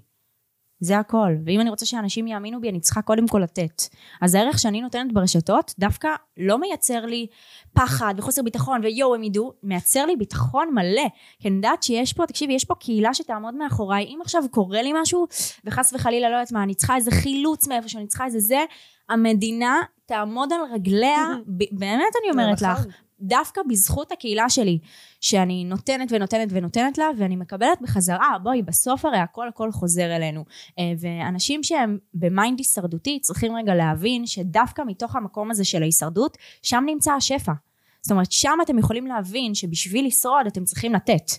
זה הכל. ואם אני רוצה שאנשים יאמינו בי, אני צריכה קודם כל לתת. אז הערך שאני נותנת ברשתות, דווקא לא מייצר לי פחד וחוסר ביטחון, ויואו, הם ידעו, מייצר לי ביטחון מלא. כי אני יודעת שיש פה, תקשיבי, יש פה קהילה שתעמוד מאחוריי. אם עכשיו קורה לי משהו, וחס וחלילה, לא יודעת מה, אני צריכה איזה חילוץ מאיפשהו, אני צריכה איזה זה, המדינה תעמוד על רגליה, באמת אני אומרת לך, נכון. דווקא בזכות הקהילה שלי, שאני נותנת ונותנת ונותנת לה, ואני מקבלת בחזרה, בואי, בסוף הרי הכל הכל חוזר אלינו. אה, ואנשים שהם ב mind הישרדותי צריכים רגע להבין שדווקא מתוך המקום הזה של ההישרדות, שם נמצא השפע. זאת אומרת, שם אתם יכולים להבין שבשביל לשרוד אתם צריכים לתת.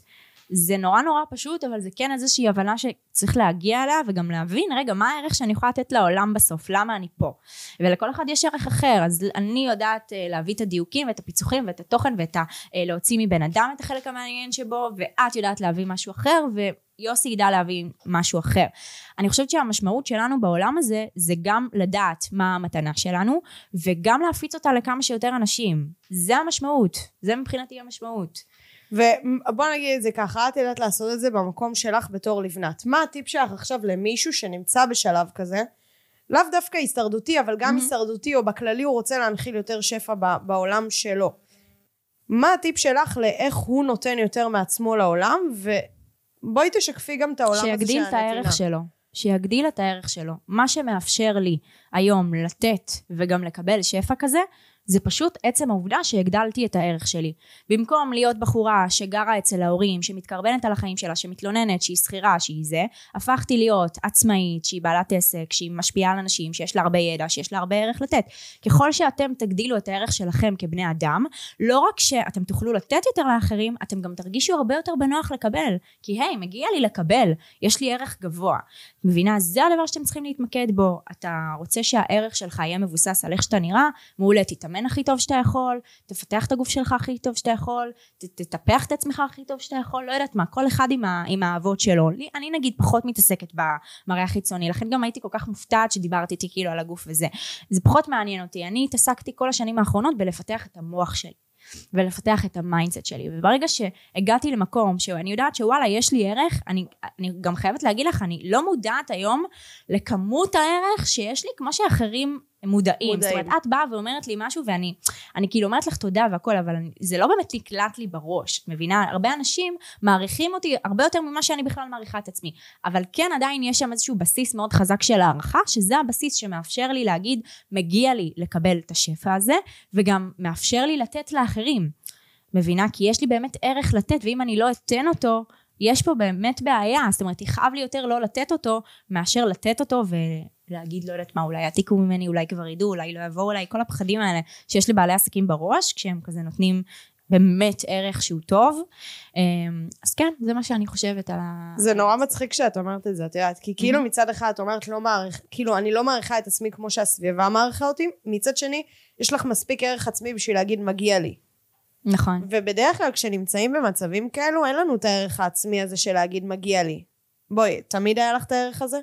זה נורא נורא פשוט, אבל זה כן איזושהי הבנה שצריך להגיע אליה, וגם להבין, רגע, מה הערך שאני יכולה לתת לעולם בסוף? למה אני פה? ולכל אחד יש ערך אחר, אז אני יודעת אה, להביא את הדיוקים ואת הפיצוחים ואת התוכן ואת ה... אה, להוציא מבן אדם את החלק המעניין שבו, ואת יודעת להביא משהו אחר, ויוסי ידע להביא משהו אחר. אני חושבת שהמשמעות שלנו בעולם הזה, זה גם לדעת מה המתנה שלנו, וגם להפיץ אותה לכמה שיותר אנשים. זה המשמעות. זה מבחינתי המשמעות. ובוא נגיד את זה ככה, את יודעת לעשות את זה במקום שלך בתור לבנת. מה הטיפ שלך עכשיו למישהו שנמצא בשלב כזה? לאו דווקא הישרדותי, אבל גם מהמם. הישרדותי או בכללי הוא רוצה להנחיל יותר שפע ב- בעולם שלו. מה הטיפ שלך לאיך הוא נותן יותר מעצמו לעולם, ובואי תשקפי גם את העולם הזה של שיגדיל את. הערך שלו. שיגדיל את הערך שלו. מה שמאפשר לי היום לתת וגם לקבל שפע כזה, זה פשוט עצם העובדה שהגדלתי את הערך שלי. במקום להיות בחורה שגרה אצל ההורים, שמתקרבנת על החיים שלה, שמתלוננת, שהיא שכירה, שהיא זה, הפכתי להיות עצמאית, שהיא בעלת עסק, שהיא משפיעה על אנשים, שיש לה הרבה ידע, שיש לה הרבה ערך לתת. ככל שאתם תגדילו את הערך שלכם כבני אדם, לא רק שאתם תוכלו לתת יותר לאחרים, אתם גם תרגישו הרבה יותר בנוח לקבל. כי היי, hey, מגיע לי לקבל, יש לי ערך גבוה. מבינה? זה הדבר שאתם צריכים להתמקד בו. אתה רוצה שהערך שלך יהיה מבוסס על איך שאתה נראה, מעולה, תתאמן הכי טוב שאתה יכול, תפתח את הגוף שלך הכי טוב שאתה יכול, תטפח את עצמך הכי טוב שאתה יכול, לא יודעת מה, כל אחד עם, ה, עם האהבות שלו. לי, אני נגיד פחות מתעסקת במראה החיצוני, לכן גם הייתי כל כך מופתעת שדיברתי איתי כאילו על הגוף וזה. זה פחות מעניין אותי. אני התעסקתי כל השנים האחרונות בלפתח את המוח שלי. ולפתח את ה mindset שלי. וברגע שהגעתי למקום שאני יודעת שוואלה, יש לי ערך, אני, אני גם חייבת להגיד לך, אני לא מודעת היום לכמות הערך שיש לי, כמו שאחרים מודעים. מודעים. זאת אומרת, את באה ואומרת לי משהו ואני אני כאילו אומרת לך תודה והכל, אבל אני, זה לא באמת נקלט לי בראש, מבינה? הרבה אנשים מעריכים אותי הרבה יותר ממה שאני בכלל מעריכה את עצמי. אבל כן, עדיין יש שם איזשהו בסיס מאוד חזק של הערכה, שזה הבסיס שמאפשר לי להגיד, מגיע לי לקבל את השפע הזה, וגם מאפשר לי לתת לאחרים. מבינה? כי יש לי באמת ערך לתת, ואם אני לא אתן אותו, יש פה באמת בעיה, זאת אומרת, יכאב לי יותר לא לתת אותו, מאשר לתת אותו ו... להגיד לא יודעת מה אולי יעתיקו ממני אולי כבר ידעו אולי לא יבואו אליי כל הפחדים האלה שיש לבעלי עסקים בראש כשהם כזה נותנים באמת ערך שהוא טוב. אמ, אז כן זה מה שאני חושבת על ה... זה נורא מצחיק שאת אומרת את זה את יודעת כי כאילו מצד אחד את אומרת לא מעריך כאילו אני לא מעריכה את עצמי כמו שהסביבה מעריכה אותי מצד שני יש לך מספיק ערך עצמי בשביל להגיד מגיע לי נכון ובדרך כלל כשנמצאים במצבים כאלו אין לנו את הערך העצמי הזה של להגיד מגיע לי בואי תמיד היה לך את הערך הזה?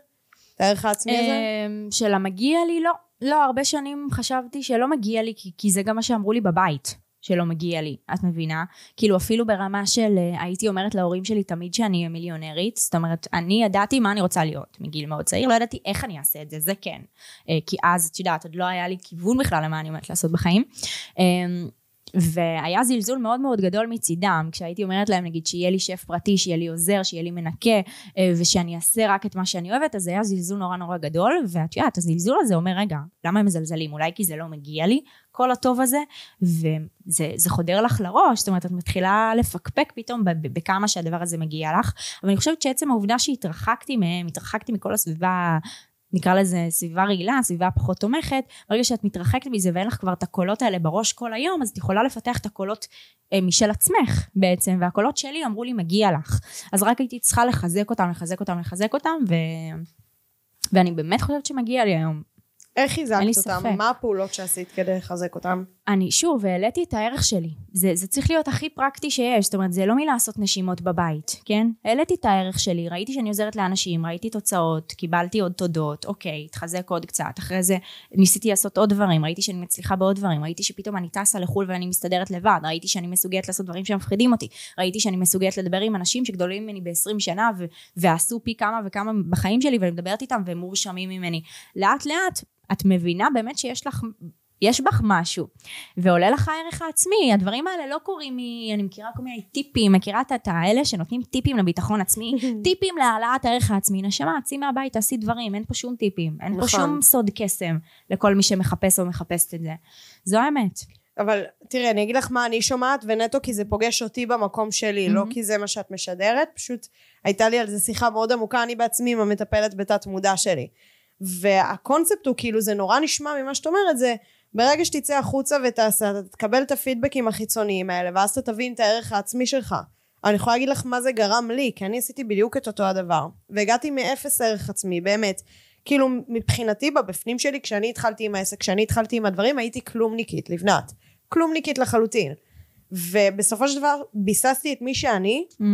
את הערך העצמי הזה? אמ, של המגיע לי לא. לא, הרבה שנים חשבתי שלא מגיע לי, כי, כי זה גם מה שאמרו לי בבית, שלא מגיע לי, את מבינה? כאילו אפילו ברמה של אה, הייתי אומרת להורים שלי תמיד שאני אהיה מיליונרית, זאת אומרת, אני ידעתי מה אני רוצה להיות מגיל מאוד צעיר, לא ידעתי איך אני אעשה את זה, זה כן. אה, כי אז, את יודעת, עוד לא היה לי כיוון בכלל למה אני אומרת לעשות בחיים. והיה זלזול מאוד מאוד גדול מצידם, כשהייתי אומרת להם נגיד שיהיה לי שף פרטי, שיהיה לי עוזר, שיהיה לי מנקה, אה, ושאני אעשה רק את מה שאני אוהבת, אז היה זלזול נורא נורא גדול, ואת יודעת, הזלזול הזה אומר, רגע, למה הם מזלזלים? אולי כי זה לא מגיע לי, כל הטוב הזה, וזה חודר לך לראש, זאת אומרת, את מתחילה לפקפק פתאום בכמה שהדבר הזה מגיע לך, אבל אני חושבת שעצם העובדה שהתרחקתי מהם, התרחקתי מכל הסביבה נקרא לזה סביבה רעילה, סביבה פחות תומכת, ברגע שאת מתרחקת מזה ואין לך כבר את הקולות האלה בראש כל היום, אז את יכולה לפתח את הקולות אה, משל עצמך בעצם, והקולות שלי אמרו לי מגיע לך. אז רק הייתי צריכה לחזק אותם, לחזק אותם, לחזק אותם, ו... ואני באמת חושבת שמגיע לי היום. איך חיזקת אותם? ספק. מה הפעולות שעשית כדי לחזק אותם? אני שוב העליתי את הערך שלי זה, זה צריך להיות הכי פרקטי שיש זאת אומרת זה לא מלעשות נשימות בבית כן העליתי את הערך שלי ראיתי שאני עוזרת לאנשים ראיתי תוצאות קיבלתי עוד תודות אוקיי התחזק עוד קצת אחרי זה ניסיתי לעשות עוד דברים ראיתי שאני מצליחה בעוד דברים ראיתי שפתאום אני טסה לחו"ל ואני מסתדרת לבד ראיתי שאני מסוגלת לעשות דברים שמפחידים אותי ראיתי שאני מסוגלת לדבר עם אנשים שגדולים ממני ב-20 שנה ו- ועשו פי כמה וכמה בחיים שלי ואני מדברת איתם והם מורשמים ממני לאט לאט את מבינה באמת שיש לך יש בך משהו, ועולה לך הערך העצמי, הדברים האלה לא קורים מ... אני מכירה כל מיני טיפים, מכירה את האלה שנותנים טיפים לביטחון עצמי, טיפים להעלאת הערך העצמי, נשמה, צאי מהבית, תעשי דברים, אין פה שום טיפים, אין נכון. פה שום סוד קסם לכל מי שמחפש או מחפשת את זה. זו האמת. אבל תראי, אני אגיד לך מה אני שומעת, ונטו כי זה פוגש אותי במקום שלי, mm-hmm. לא כי זה מה שאת משדרת, פשוט הייתה לי על זה שיחה מאוד עמוקה, אני בעצמי עם המטפלת בתת מודע שלי. והקונספט הוא כאילו זה נורא נשמע ממה שאת אומרת זה ברגע שתצא החוצה ותעשה אתה תקבל את הפידבקים החיצוניים האלה ואז אתה תבין את הערך העצמי שלך. אני יכולה להגיד לך מה זה גרם לי כי אני עשיתי בדיוק את אותו הדבר. והגעתי מאפס ערך עצמי באמת. כאילו מבחינתי בבפנים שלי כשאני התחלתי עם העסק כשאני התחלתי עם הדברים הייתי כלומניקית לבנת. כלומניקית לחלוטין. ובסופו של דבר ביססתי את מי שאני mm-hmm.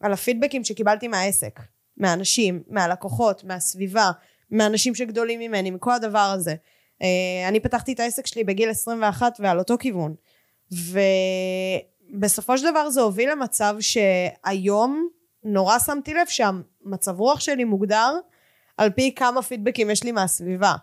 על הפידבקים שקיבלתי מהעסק מהאנשים מהלקוחות מהסביבה מאנשים שגדולים ממני, מכל הדבר הזה. אה, אני פתחתי את העסק שלי בגיל 21 ועל אותו כיוון. ובסופו של דבר זה הוביל למצב שהיום נורא שמתי לב שהמצב רוח שלי מוגדר על פי כמה פידבקים יש לי מהסביבה.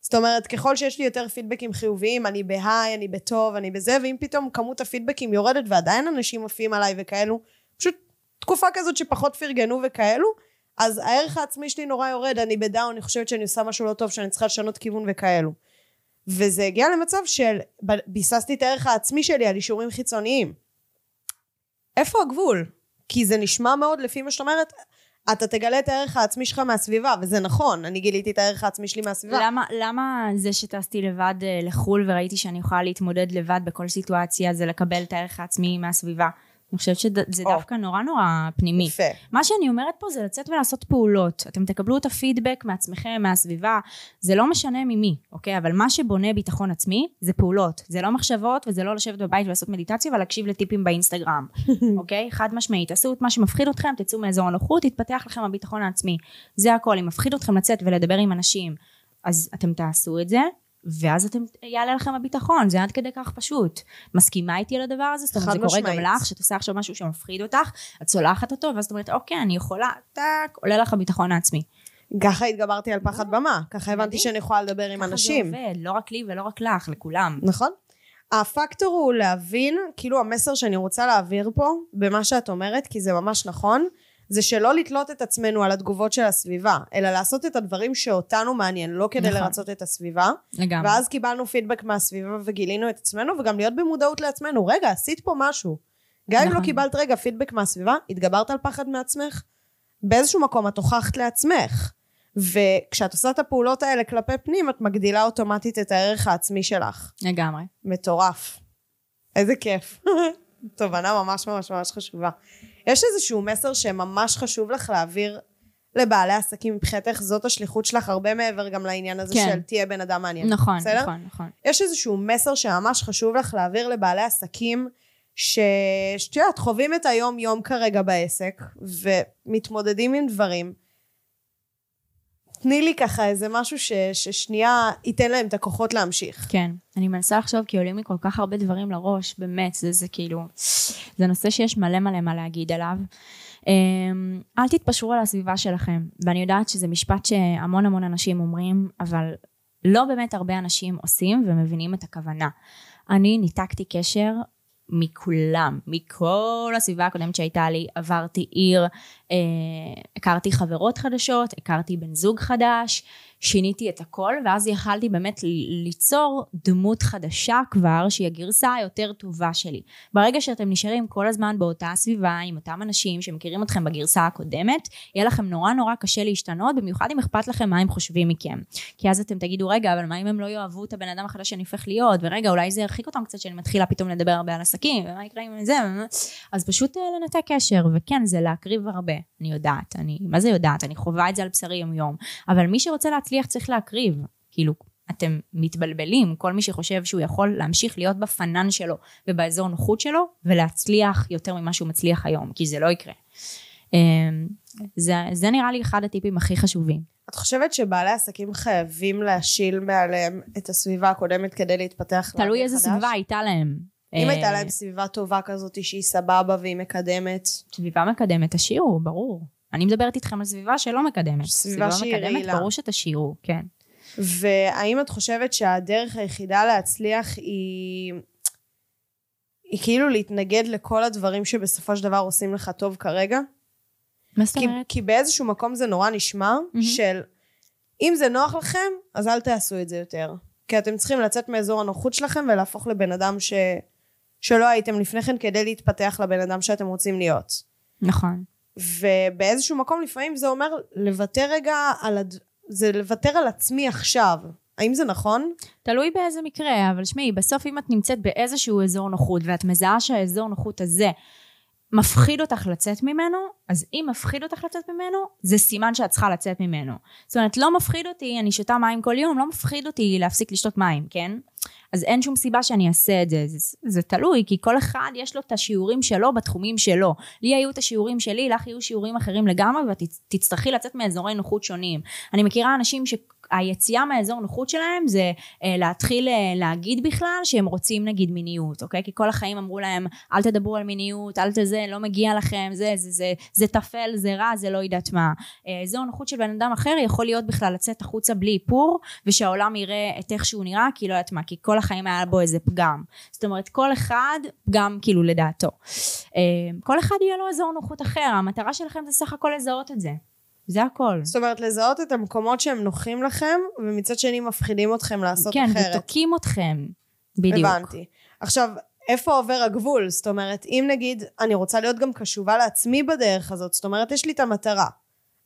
זאת אומרת, ככל שיש לי יותר פידבקים חיוביים, אני בהיי, אני בטוב, אני בזה, ואם פתאום כמות הפידבקים יורדת ועדיין אנשים עפים עליי וכאלו, פשוט תקופה כזאת שפחות פרגנו וכאלו, אז הערך העצמי שלי נורא יורד, אני בדאון, אני חושבת שאני עושה משהו לא טוב, שאני צריכה לשנות כיוון וכאלו. וזה הגיע למצב של ביססתי את הערך העצמי שלי על אישורים חיצוניים. איפה הגבול? כי זה נשמע מאוד לפי מה שאת אומרת, אתה תגלה את הערך העצמי שלך מהסביבה, וזה נכון, אני גיליתי את הערך העצמי שלי מהסביבה. למה, למה זה שטסתי לבד אה, לחו"ל וראיתי שאני יכולה להתמודד לבד בכל סיטואציה זה לקבל את הערך העצמי מהסביבה? אני חושבת שזה או. דווקא נורא נורא פנימי. יפה. מה שאני אומרת פה זה לצאת ולעשות פעולות. אתם תקבלו את הפידבק מעצמכם, מהסביבה, זה לא משנה ממי, אוקיי? אבל מה שבונה ביטחון עצמי זה פעולות. זה לא מחשבות וזה לא לשבת בבית ולעשות מדיטציה ולהקשיב לטיפים באינסטגרם, אוקיי? חד משמעית. תעשו את מה שמפחיד אתכם, תצאו מאזור הנוחות, יתפתח לכם הביטחון העצמי. זה הכל. אם מפחיד אתכם לצאת ולדבר עם אנשים, אז אתם תעשו את זה. ואז אתם, יעלה לכם הביטחון, זה עד כדי כך פשוט. מסכימה איתי על הדבר הזה? זאת אומרת, זה קורה גם. לך, שאת עושה עכשיו משהו שמפחיד אותך, את צולחת אותו, ואז את אומרת, אוקיי, אני יכולה, טאק, עולה לך הביטחון העצמי. ככה התגברתי על פחד במה, ככה הבנתי. שאני יכולה לדבר עם ככה אנשים. זה עובד, לא רק לי ולא רק לך, לכולם. נכון. הפקטור הוא להבין, כאילו המסר שאני רוצה להעביר פה, במה שאת אומרת, כי זה ממש נכון, זה שלא לתלות את עצמנו על התגובות של הסביבה, אלא לעשות את הדברים שאותנו מעניין, לא כדי נכון. לרצות את הסביבה. לגמרי. ואז קיבלנו פידבק מהסביבה וגילינו את עצמנו, וגם להיות במודעות לעצמנו. רגע, עשית פה משהו. גם אם לא נכון. קיבלת רגע פידבק מהסביבה, התגברת על פחד מעצמך, באיזשהו מקום את הוכחת לעצמך. וכשאת עושה את הפעולות האלה כלפי פנים, את מגדילה אוטומטית את הערך העצמי שלך. לגמרי. מטורף. איזה כיף. תובנה ממש ממש ממש חשובה. יש איזשהו מסר שממש חשוב לך להעביר לבעלי עסקים מבחינתך, זאת השליחות שלך, הרבה מעבר גם לעניין הזה כן. של תהיה בן אדם מעניין. נכון, בסדר? נכון, נכון. יש איזשהו מסר שממש חשוב לך להעביר לבעלי עסקים, שאת יודעת, חווים את היום-יום כרגע בעסק, ומתמודדים עם דברים. תני לי ככה איזה משהו ש- ששנייה ייתן להם את הכוחות להמשיך. כן. אני מנסה לחשוב, כי עולים לי כל כך הרבה דברים לראש, באמת, זה, זה כאילו, זה נושא שיש מלא מלא מה להגיד עליו. אמ, אל תתפשרו על הסביבה שלכם, ואני יודעת שזה משפט שהמון המון אנשים אומרים, אבל לא באמת הרבה אנשים עושים ומבינים את הכוונה. אני ניתקתי קשר מכולם, מכל הסביבה הקודמת שהייתה לי, עברתי עיר, אה, הכרתי חברות חדשות, הכרתי בן זוג חדש, שיניתי את הכל, ואז יכלתי באמת ליצור דמות חדשה כבר, שהיא הגרסה היותר טובה שלי. ברגע שאתם נשארים כל הזמן באותה סביבה, עם אותם אנשים שמכירים אתכם בגרסה הקודמת, יהיה לכם נורא נורא קשה להשתנות, במיוחד אם אכפת לכם מה הם חושבים מכם. כי אז אתם תגידו, רגע, אבל מה אם הם לא יאהבו את הבן אדם החדש שאני הופך להיות, ורגע, אולי זה ירחיק אותם קצת שאני מתחילה פתאום לדבר הרבה על עסקים, ומה יקרה עם זה, אז פשוט אה, לנתק קשר, וכן, זה להקריב הרבה, אני יודעת, אני, מה זה יודעת, אני חווה את זה על בשרי יום יום, אבל מי שרוצה להצליח צריך להקריב, כאילו, אתם מתבלבלים, כל מי שחושב שהוא יכול להמשיך להיות בפנן שלו ובאזור נוחות שלו, ולהצליח יותר ממה שהוא מצליח היום, כי זה לא יקרה. אה, זה, זה נראה לי אחד הטיפים הכי חשובים. את חושבת שבעלי עסקים חייבים להשיל מעליהם את הסביבה הקודמת כדי להתפתח תלוי איזה חדש? סביבה הייתה להם. אם אה, הייתה להם סביבה טובה כזאת שהיא סבבה והיא מקדמת, סביבה מקדמת, תשאירו, ברור. אני מדברת איתכם על סביבה שלא מקדמת. סביבה שהיא מקדמת, רעילה. ברור שתשאירו, כן. והאם את חושבת שהדרך היחידה להצליח היא... היא כאילו להתנגד לכל הדברים שבסופו של דבר עושים לך טוב כרגע? מה זאת אומרת? כי באיזשהו מקום זה נורא נשמע מהמם. של אם זה נוח לכם, אז אל תעשו את זה יותר. כי אתם צריכים לצאת מאזור הנוחות שלכם ולהפוך לבן אדם ש... שלא הייתם לפני כן כדי להתפתח לבן אדם שאתם רוצים להיות. נכון. ובאיזשהו מקום לפעמים זה אומר לוותר רגע על... הד... זה לוותר על עצמי עכשיו. האם זה נכון? תלוי באיזה מקרה, אבל שמעי, בסוף אם את נמצאת באיזשהו אזור נוחות, ואת מזהה שהאזור נוחות הזה מפחיד אותך לצאת ממנו, אז אם מפחיד אותך לצאת ממנו, זה סימן שאת צריכה לצאת ממנו. זאת אומרת, לא מפחיד אותי, אני שותה מים כל יום, לא מפחיד אותי להפסיק לשתות מים, כן? אז אין שום סיבה שאני אעשה את זה. זה, זה תלוי, כי כל אחד יש לו את השיעורים שלו בתחומים שלו. לי היו את השיעורים שלי, לך יהיו שיעורים אחרים לגמרי, ואת תצטרכי לצאת מאזורי נוחות שונים. אני מכירה אנשים שהיציאה מהאזור נוחות שלהם זה אה, להתחיל אה, להגיד בכלל שהם רוצים נגיד מיניות, אוקיי? כי כל החיים אמרו להם, אל תדברו על מיניות, אל תזה, לא מגיע לכם, זה, זה, זה, זה טפל, זה רע, זה לא יודעת מה. אה, אזור נוחות של בן אדם אחר יכול להיות בכלל לצאת החוצה בלי איפור, ושהעולם יראה את איך שהוא נראה, כי לא יודעת מה, כי כל החיים היה בו איזה פגם. זאת אומרת, כל אחד, פגם כאילו לדעתו. אה, כל אחד יהיה לו אזור נוחות אחר, המטרה שלכם זה סך הכל לזהות את זה. זה הכל. זאת אומרת, לזהות את המקומות שהם נוחים לכם, ומצד שני מפחידים אתכם לעשות כן, אחרת. ותוקעים אתכם. בדיוק. הבנתי. עכשיו, איפה עובר הגבול? זאת אומרת, אם נגיד, אני רוצה להיות גם קשובה לעצמי בדרך הזאת, זאת אומרת, יש לי את המטרה.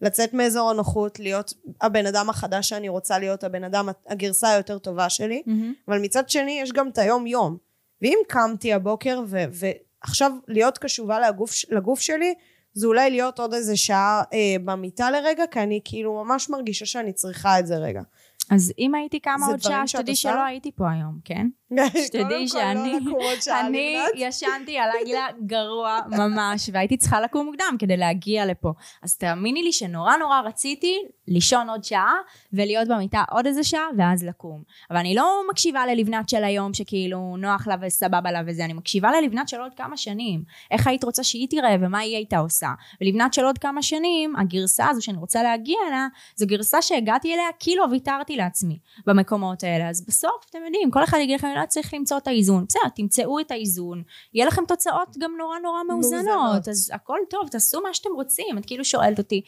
לצאת מאזור הנוחות, להיות הבן אדם החדש שאני רוצה להיות, הבן אדם, הגרסה היותר טובה שלי, מהמם. אבל מצד שני יש גם את היום-יום. ואם קמתי הבוקר ו- ועכשיו להיות קשובה לגוף, לגוף שלי, זה אולי להיות עוד איזה שעה אה, במיטה לרגע, כי אני כאילו ממש מרגישה שאני צריכה את זה רגע. אז אם הייתי קמה עוד שעה, שתדעי? שלא הייתי פה היום, כן? שתדעי שאני, אני ישנתי הלילה גרוע ממש, והייתי צריכה לקום מוקדם כדי להגיע לפה. אז תאמיני לי שנורא נורא רציתי לישון עוד שעה, ולהיות במיטה עוד איזה שעה, ואז לקום. אבל אני לא מקשיבה ללבנת של היום, שכאילו נוח לה וסבבה לה וזה, אני מקשיבה ללבנת של עוד כמה שנים. איך היית רוצה שהיא תראה, ומה היא הייתה עושה. ולבנת של עוד כמה שנים, הגרסה הזו שאני רוצה להגיע אליה, זו גרסה שהגעתי אליה כאילו ויתרתי לעצמי במקומות האלה. אז בסוף, אתם יודעים, כל אחד יגיד לכם, לא צריך למצוא את האיזון. בסדר, תמצאו את האיזון. יהיה לכם תוצאות גם נורא נורא מאוזנות. מאוזנות. אז הכל טוב, תעשו מה שאתם רוצים. את כאילו שואלת אותי,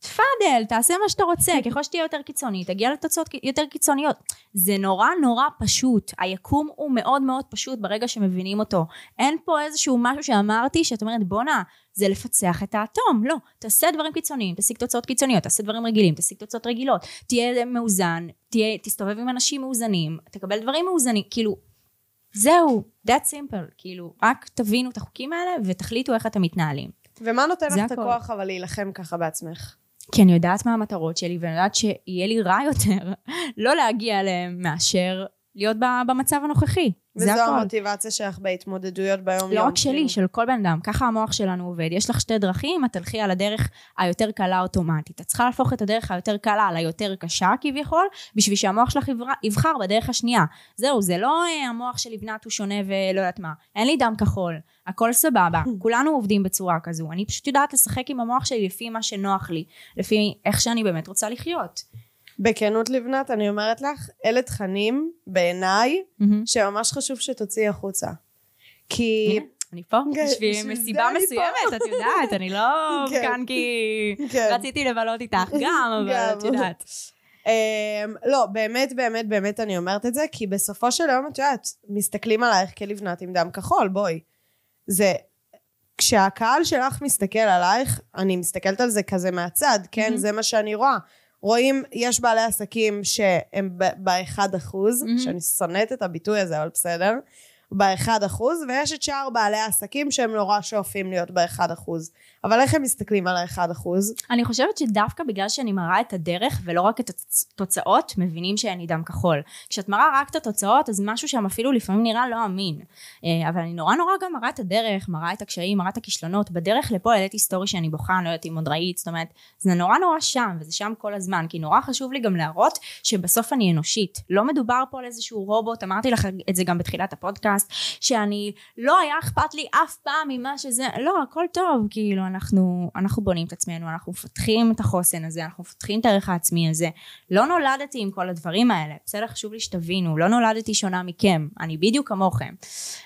תפאדל, תעשה מה שאתה רוצה, ככל שתהיה יותר קיצוני, תגיע לתוצאות יותר קיצוניות. זה נורא נורא פשוט. היקום הוא מאוד מאוד פשוט ברגע שמבינים אותו. אין פה איזשהו משהו שאמרתי שאת אומרת, בואנה, זה לפצח את האטום. לא, תעשה דברים קיצוניים, תשיג תוצאות קיצוניות, תעשה דברים רגילים, תשיג תוצאות רגילות, תהיה מאוזן, תהיה, תסתובב עם אנשים מאוזנים, תקבל דברים מאוזנים, כאילו, זהו, that's simple, כאילו, רק תבינו את החוקים האלה ותחליטו איך אתם מתנהלים. ומה נותן לך את. הכוח אבל להילחם ככה בעצמך? כי אני יודעת מה המטרות שלי, ואני יודעת שיהיה לי רע יותר לא להגיע אליהם מאשר להיות במצב הנוכחי. זה וזו הכל. המוטיבציה שלך בהתמודדויות ביום-יום. לא רק שלי, כאילו. של כל בן אדם. ככה המוח שלנו עובד. יש לך שתי דרכים, את תלכי על הדרך היותר קלה אוטומטית. את צריכה להפוך את הדרך היותר קלה על היותר קשה כביכול, בשביל שהמוח שלך יבחר, יבחר בדרך השנייה. זהו, זה לא אה, המוח של לבנת הוא שונה ולא יודעת מה. אין לי דם כחול, הכל סבבה. כולנו עובדים בצורה כזו. אני פשוט יודעת לשחק עם המוח שלי לפי מה שנוח לי, לפי איך שאני באמת רוצה לחיות. בכנות לבנת, אני אומרת לך, אלה תכנים, בעיניי, מהמם. שממש חשוב שתוציאי החוצה. כי... הנה, אני פה כן, בשביל מסיבה מסוימת, את יודעת, אני לא כן. כאן כי כן. רציתי לבלות איתך גם, אבל. את יודעת. אמ, לא, באמת, באמת, באמת אני אומרת את זה, כי בסופו של יום, את יודעת, מסתכלים עלייך כלבנת עם דם כחול, בואי. זה... כשהקהל שלך מסתכל עלייך, אני מסתכלת על זה כזה מהצד, כן? זה מה שאני רואה. רואים, יש בעלי עסקים שהם ב-1 אחוז, מהמם. שאני שונאת את הביטוי הזה, אבל בסדר. ב-1 אחוז, ויש את שאר בעלי העסקים שהם נורא שואפים להיות ב-1 אחוז. אבל איך הם מסתכלים על ה-1 אחוז? אני חושבת שדווקא בגלל שאני מראה את הדרך ולא רק את התוצאות, מבינים שאני דם כחול. כשאת מראה רק את התוצאות, אז משהו שם אפילו לפעמים נראה לא אמין. אה, אבל אני נורא נורא גם מראה את הדרך, מראה את הקשיים, מראה את הכישלונות. בדרך לפה העליתי סטורי שאני בוכה, אני לא יודעת אם עוד ראית, זאת אומרת, זה נורא נורא שם, וזה שם כל הזמן, כי נורא חשוב לי גם להראות שבסוף אני אנושית. לא מדובר פה על איזשהו רובוט, אמרתי לך את זה גם בתחילת הפודקאסט, שאני, לא היה אכפת לי אף פעם ממה שזה, לא, הכל טוב, כאילו, אנחנו, אנחנו בונים את עצמנו, אנחנו מפתחים את החוסן הזה, אנחנו מפתחים את הערך העצמי הזה. לא נולדתי עם כל הדברים האלה, בסדר? חשוב לי שתבינו, לא נולדתי שונה מכם, אני בדיוק כמוכם.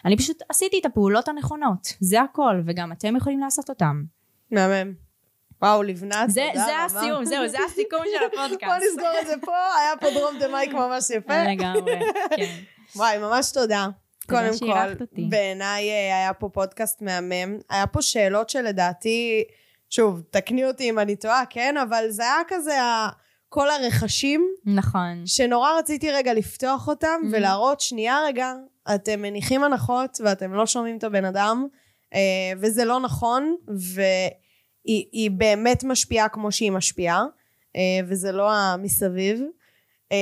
אני פשוט עשיתי את הפעולות הנכונות, זה הכל, וגם אתם יכולים לעשות אותם. מהמם. וואו, לבנת, זה, תודה זה רבה. הסיום, זהו, זה הסיכום של בוא הפודקאסט. נסגור את זה פה, היה פה דרום דה מייק ממש יפה. לגמרי, כן. וואי, ממש תודה. קודם כל. בעיניי אה, היה פה פודקאסט מהמם. היה פה שאלות שלדעתי, שוב, תקני אותי אם אני טועה, כן? אבל זה היה כזה כל הרכשים, נכון. שנורא רציתי רגע לפתוח אותם Mhm. ולהראות, שנייה רגע, אתם מניחים הנחות ואתם לא שומעים את הבן אדם, אה, וזה לא נכון, והיא היא באמת משפיעה כמו שהיא משפיעה, אה, וזה לא המסביב. אה,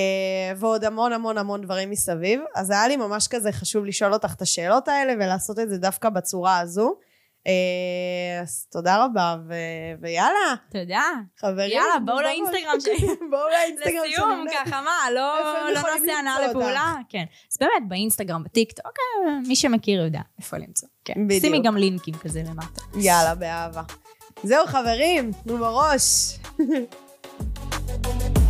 ועוד המון המון המון דברים מסביב. אז היה לי ממש כזה חשוב לשאול אותך את השאלות האלה ולעשות את זה דווקא בצורה הזו. אה, אז תודה רבה, ו... ויאללה, תודה. חברים. יאללה, בואו בואו- לאינסטגרם שלי. בואו לאינסטגרם שלי. לסיום, ככה מה, לא לא נעשה אותך? לפעולה? כן. אז באמת, באינסטגרם, בטיקטוק, אוקיי, מי שמכיר יודע איפה למצוא. כן. בדיוק. שימי גם לינקים כזה למטה. יאללה, באהבה. זהו חברים, תנו בראש.